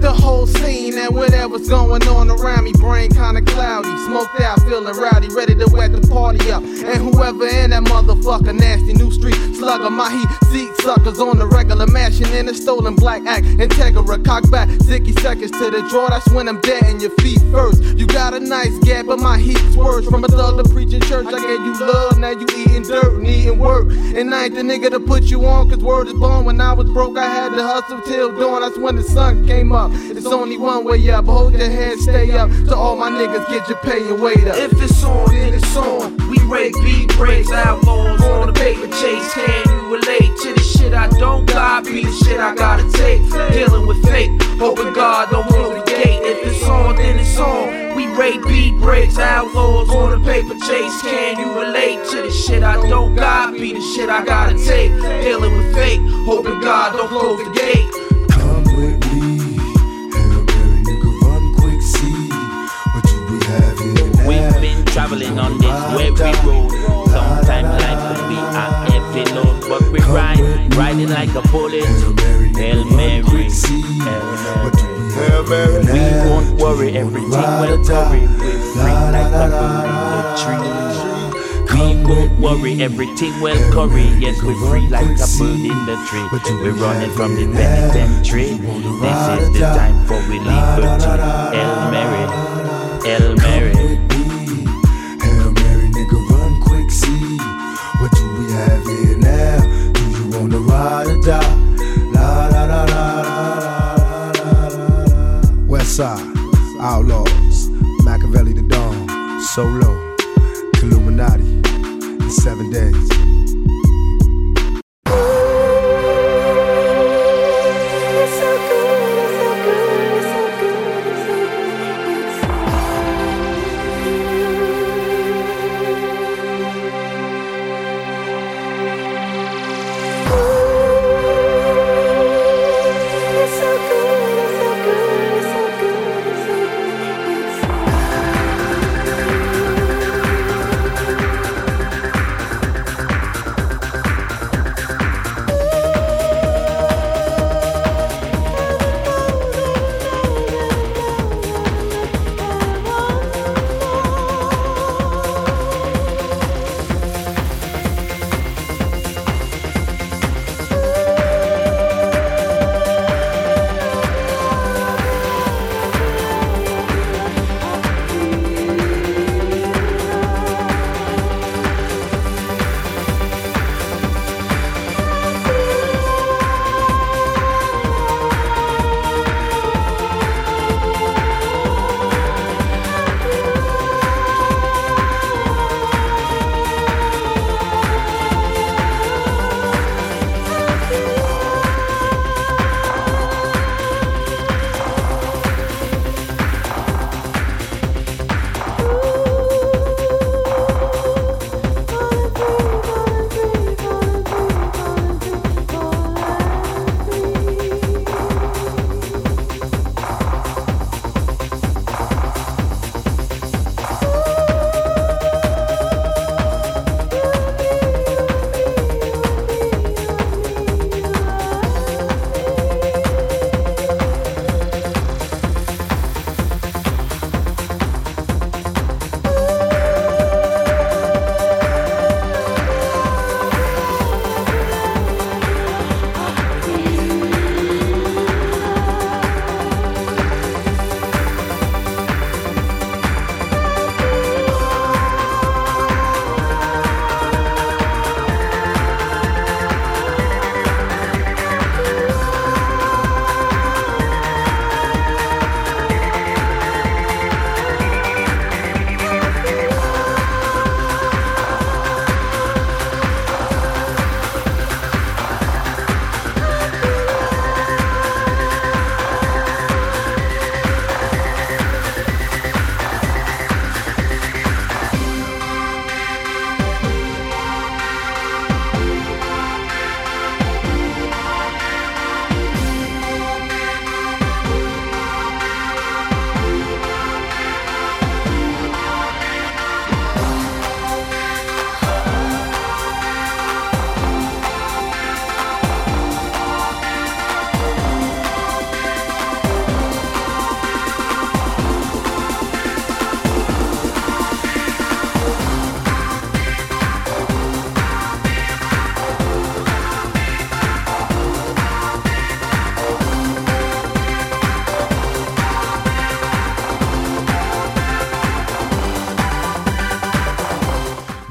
The whole scene and whatever's going on around me. Brain kinda cloudy, smoked out, feeling rowdy, ready to wet the party up. And whoever in that motherfucker, nasty new street slugger, my heat seat suckers on the regular, mashing in a stolen black act. Integra, cock back, sticky seconds to the draw. That's when I'm dead in your feet first. You got a nice gap, but my heat's worse. From a thug to preaching church, I gave you love, now you eating dirt and eating work. And I ain't the nigga to put you on, cause word is born. When I was broke, I had to hustle till dawn. That's when the sun came up. It's only one way up. Hold your head, stay up. To all my niggas, get your pay and wait up. If it's on, then it's on. We rake beat breaks, outlaws on the paper chase. Can you relate to the shit I don't got? Be the shit I gotta take. Dealing with fate, hoping God don't close the gate. If it's on, then it's on. We rake beat breaks, outlaws on the paper chase. Can you relate to the shit I don't got? Be the shit I gotta take. Dealing with fate, hoping God don't close the gate. We've been traveling on this weary road. Sometimes life can be a heavy load, but we ride, riding like a bullet. Hail Mary, Hail Mary. We won't worry, everything will curry. We're free like a bird in the tree. We won't worry, everything will curry. Yes, we're free like a bird in the tree. We're running from the penitentiary. This is the time for we liberty. Hail Mary, Hail Mary. da da, la la la la la la. Westside Outlaws, Machiavelli the Dawn, Solo, Illuminati, in seven days.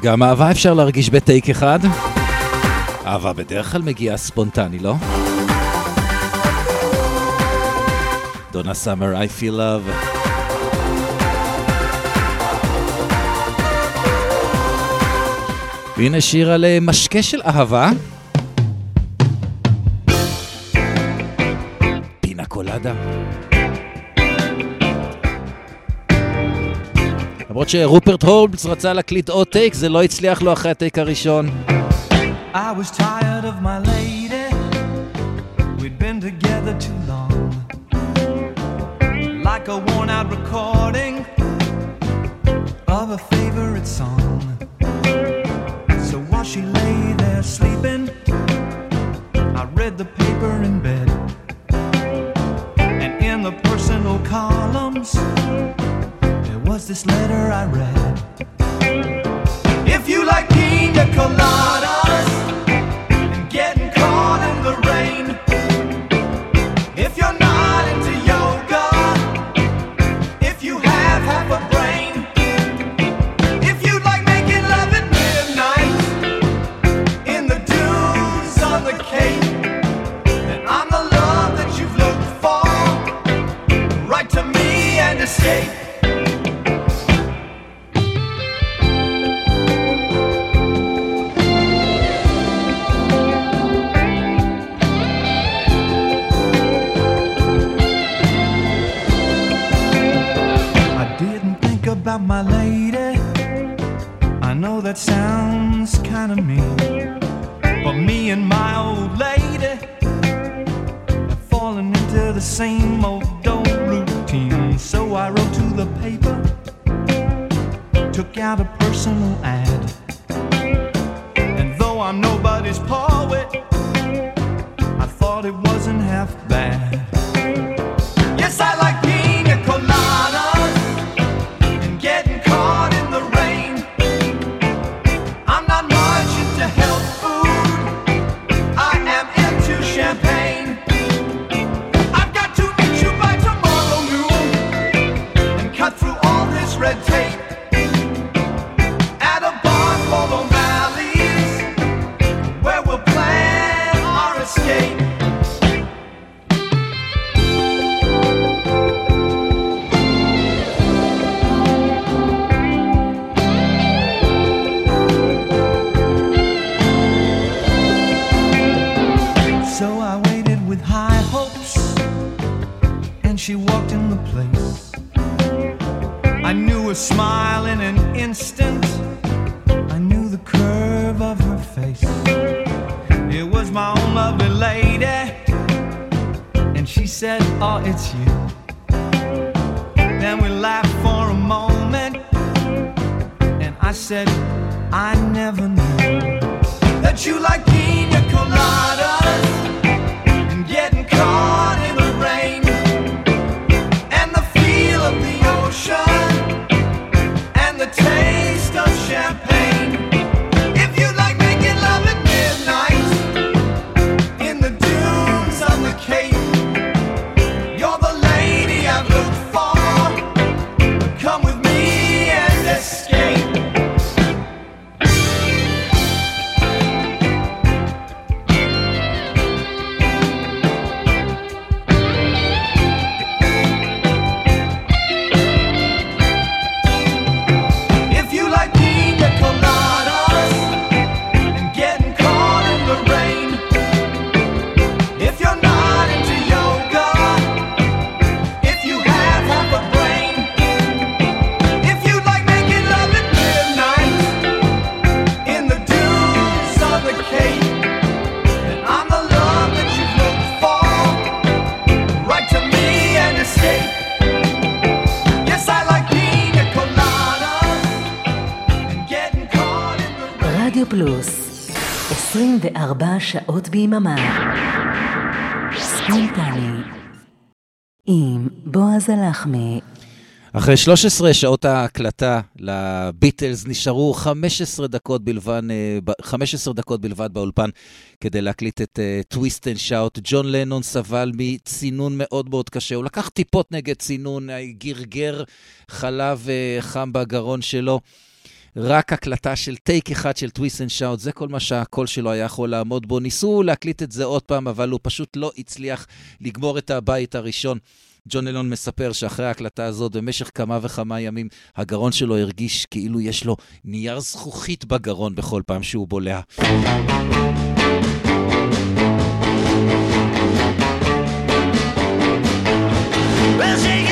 גם אהבה אפשר להרגיש בטייק אחד. אהבה בדרך כלל מגיעה ספונטני, לא? דונה סאמר, I feel love. והנה שיר על אה, משקה של אהבה. למרות שרופרט הולמס רצה להקליט עוד טייק, זה לא הצליח לו אחרי הטייק הראשון. I was tired of my lady. We'd been together too long. Like a worn out recording of a favorite song. So while she lay there sleeping, I read the paper in bed. And in the personal columns, there was this letter I read. If you like pina coladas same old old routine. So I wrote to the paper, took out a personal ad. And though I'm nobody's poet, I thought it wasn't half bad. 24 שעות ביממה ספונטני עם בועז הלחמי אחרי 13 שעות ההקלטה לביטלס נשארו 15 דקות בלבד, אה, ב- 15 דקות בלבד באולפן כדי להקליט את Twist and Shout. ג'ון לנון סבל מצינון מאוד מאוד קשה, הוא לקח טיפות נגד צינון, אה, גרגר חלב אה, חם בגרון שלו. רק הקלטה של טייק אחד של Twist and Shout, זה כל מה שהקול שלו היה יכול לעמוד בו. ניסו להקליט את זה עוד פעם, אבל הוא פשוט לא הצליח לגמור את הבית הראשון. ג'ון לנון מספר שאחרי ההקלטה הזאת, במשך כמה וכמה ימים, הגרון שלו הרגיש כאילו יש לו נייר זכוכית בגרון בכל פעם שהוא בולע. Well,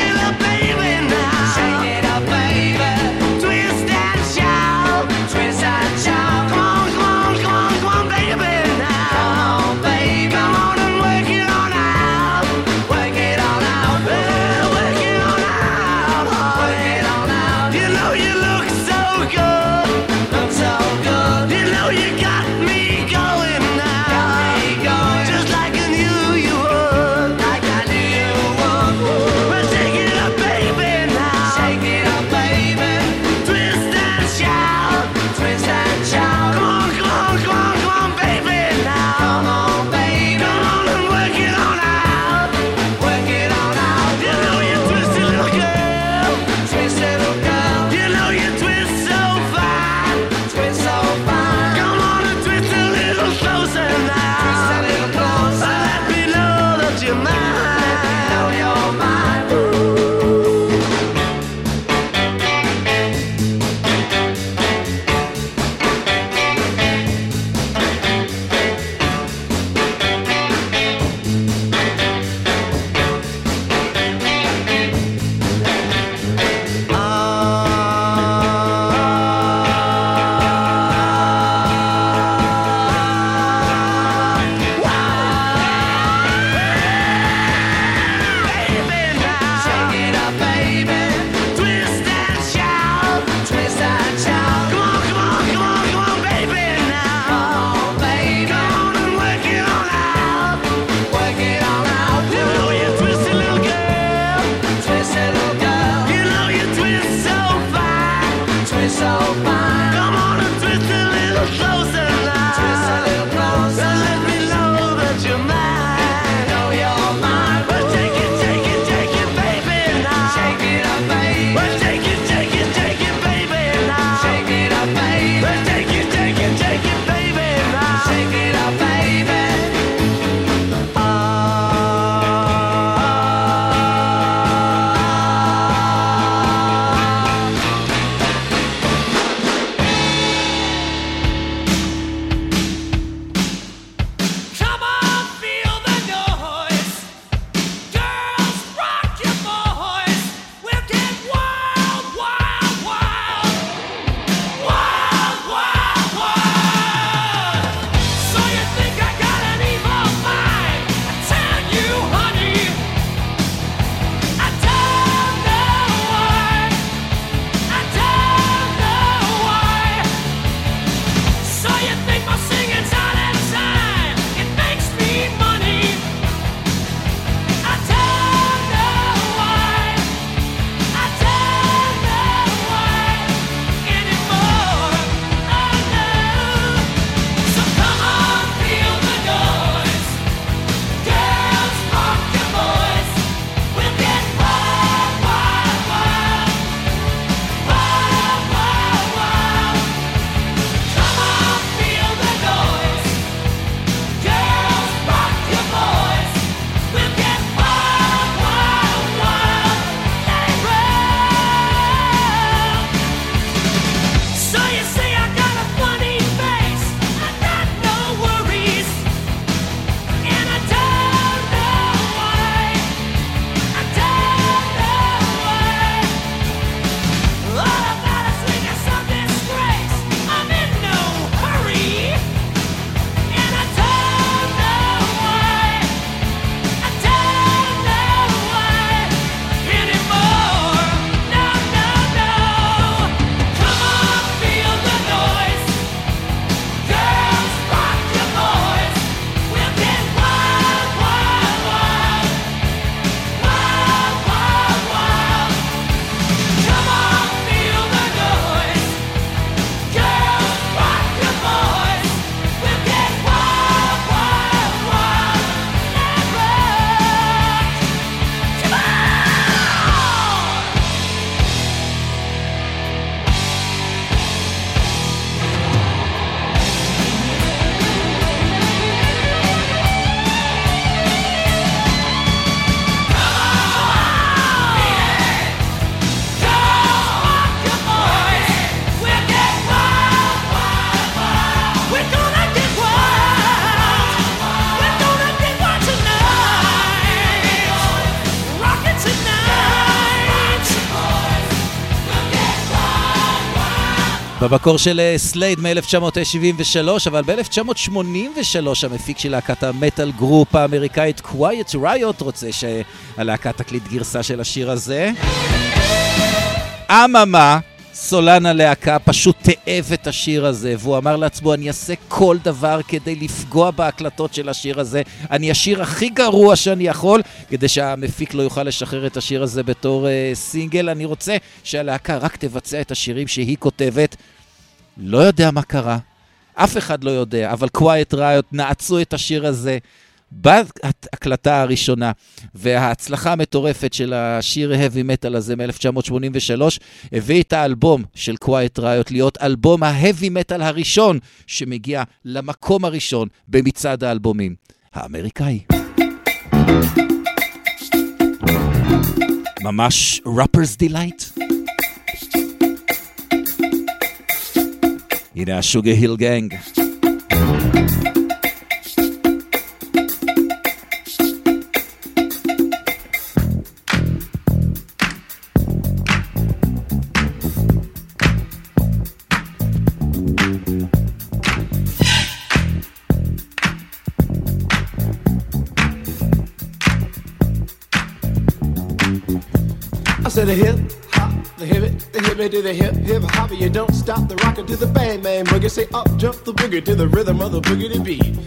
במקור של אה, סלייד מ-1973, אבל ב-1983 המפיק של להקת המטאל גרופ האמריקאית Quiet Riot רוצה שהלהקה תקליט גרסה של השיר הזה. אממה, סולן הלהקה פשוט תיעב את השיר הזה, והוא אמר לעצמו, אני אעשה כל דבר כדי לפגוע בהקלטות של השיר הזה. אני אשיר הכי גרוע שאני יכול, כדי שהמפיק לא יוכל לשחרר את השיר הזה בתור אה, סינגל. אני רוצה שהלהקה רק תבצע את השירים שהיא כותבת. לא יודע מה קרה, אף אחד לא יודע, אבל Quiet Riot נעצו את השיר הזה. בהקלטה הראשונה, וההצלחה המטורפת של השיר heavy metal הזה מ-1983 הביא את האלבום של Quiet Riot להיות אלבום ה-heavy metal הראשון שמגיע למקום הראשון במצעד האלבומים האמריקאי. ממש Rappers Delight. in a Sugar Hill Gang. I said a hip hop the hip the hip to the hip hip hop. You don't stop the rocker to the bang bang boogie. Say up jump the boogie to the rhythm of the boogie beat.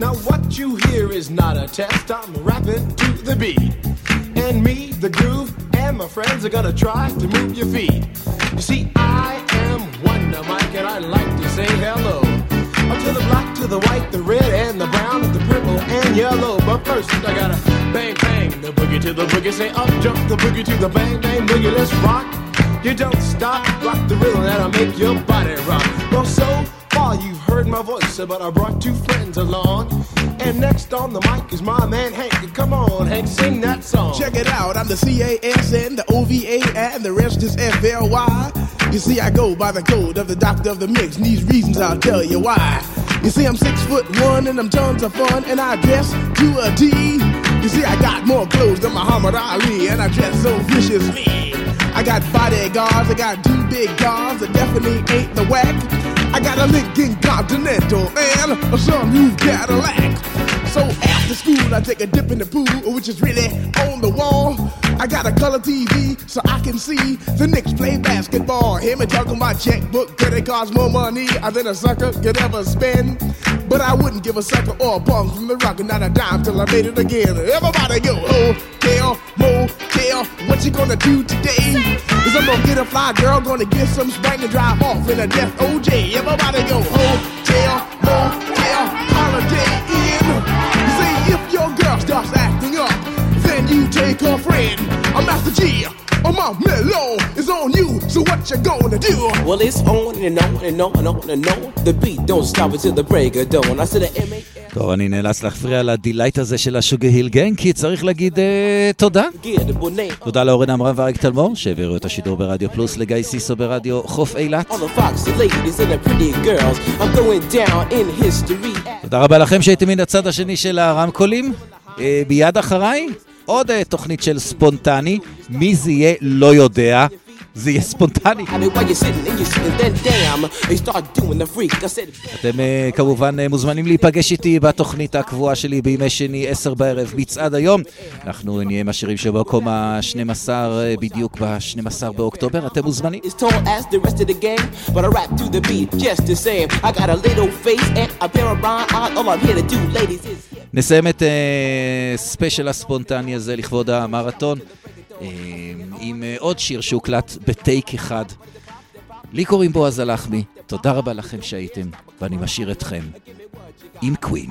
Now what you hear is not a test. I'm rapping to the beat, and me, the groove, and my friends are gonna try to move your feet. You see, I am Wonder Mike, and I like to say hello. Up to the black, to the white, the red, and the brown, and the purple, and yellow. But first, I gotta bang, bang, the boogie to the boogie. Say up, jump the boogie to the bang, bang, boogie. Let's rock. You don't stop, rock the rhythm that'll make your body rock. Well, so far you've heard my voice, but I brought two friends along. And next on the mic is my man Hank. Come on, Hank, sing that song. Check it out, I'm the CASN, the OVA, and the rest is FLY. You see, I go by the code of the doctor of the mix, and these reasons I'll tell you why. You see, I'm six foot one, and I'm tons of fun, and I dress to a T. You see, I got more clothes than Muhammad Ali, and I dress so viciously. Got bodyguards, I got two big guns that definitely ain't the whack. I got a Lincoln Continental and a sunroof Cadillac. So after school, I take a dip in the pool, which is really on the wall. I got a color TV so I can see the Knicks play basketball. Hear me talking my checkbook, cause it costs more money than a sucker could ever spend. But I wouldn't give a sucker or a punk from the rock and not a dime till I made it again. Everybody go, hotel, motel, what you gonna do today? Cause I'm gonna get a fly girl, gonna get some spring and drive off in a death OJ. Everybody go, hotel, motel, holiday in. See, if your girl starts take her friend. I'm Master G. Oh, my mellow is on you, so what you gonna do? Well, it's on and on and on and on and on. The beat don't stop until the break of dawn. I said the M A טוב, אני נאלץ להפריע ל Delight הזה של ה Sugarhill Gang, כי צריך להגיד אה, תודה. תודה לאורן עמרם ואריק תלמור, שהעבירו את השידור ברדיו פלוס לגיא סיסו ברדיו חוף אילת. תודה רבה לכם שהייתם מן הצד השני של הרמקולים. אה, מיד אחריי, עוד אה, תוכנית של ספונטני. מי זה יהיה לא יודע. זה יהיה ספונטני. אתם אה, כמובן אה, מוזמנים להיפגש איתי בתוכנית הקבועה שלי בימי שני, עשר בערב, מצעד היום. אנחנו נהיה עם השירים שבמקום ה-12 אה, בדיוק ב-12 באוקטובר, אתם מוזמנים. נסיים את אה, ספיישל הספונטני הזה לכבוד המרתון אה, עם אה, עוד שיר שהוקלט בטייק אחד. לי קוראים בועז הלחמי, תודה רבה לכם שהייתם, ואני משאיר אתכם עם קווין.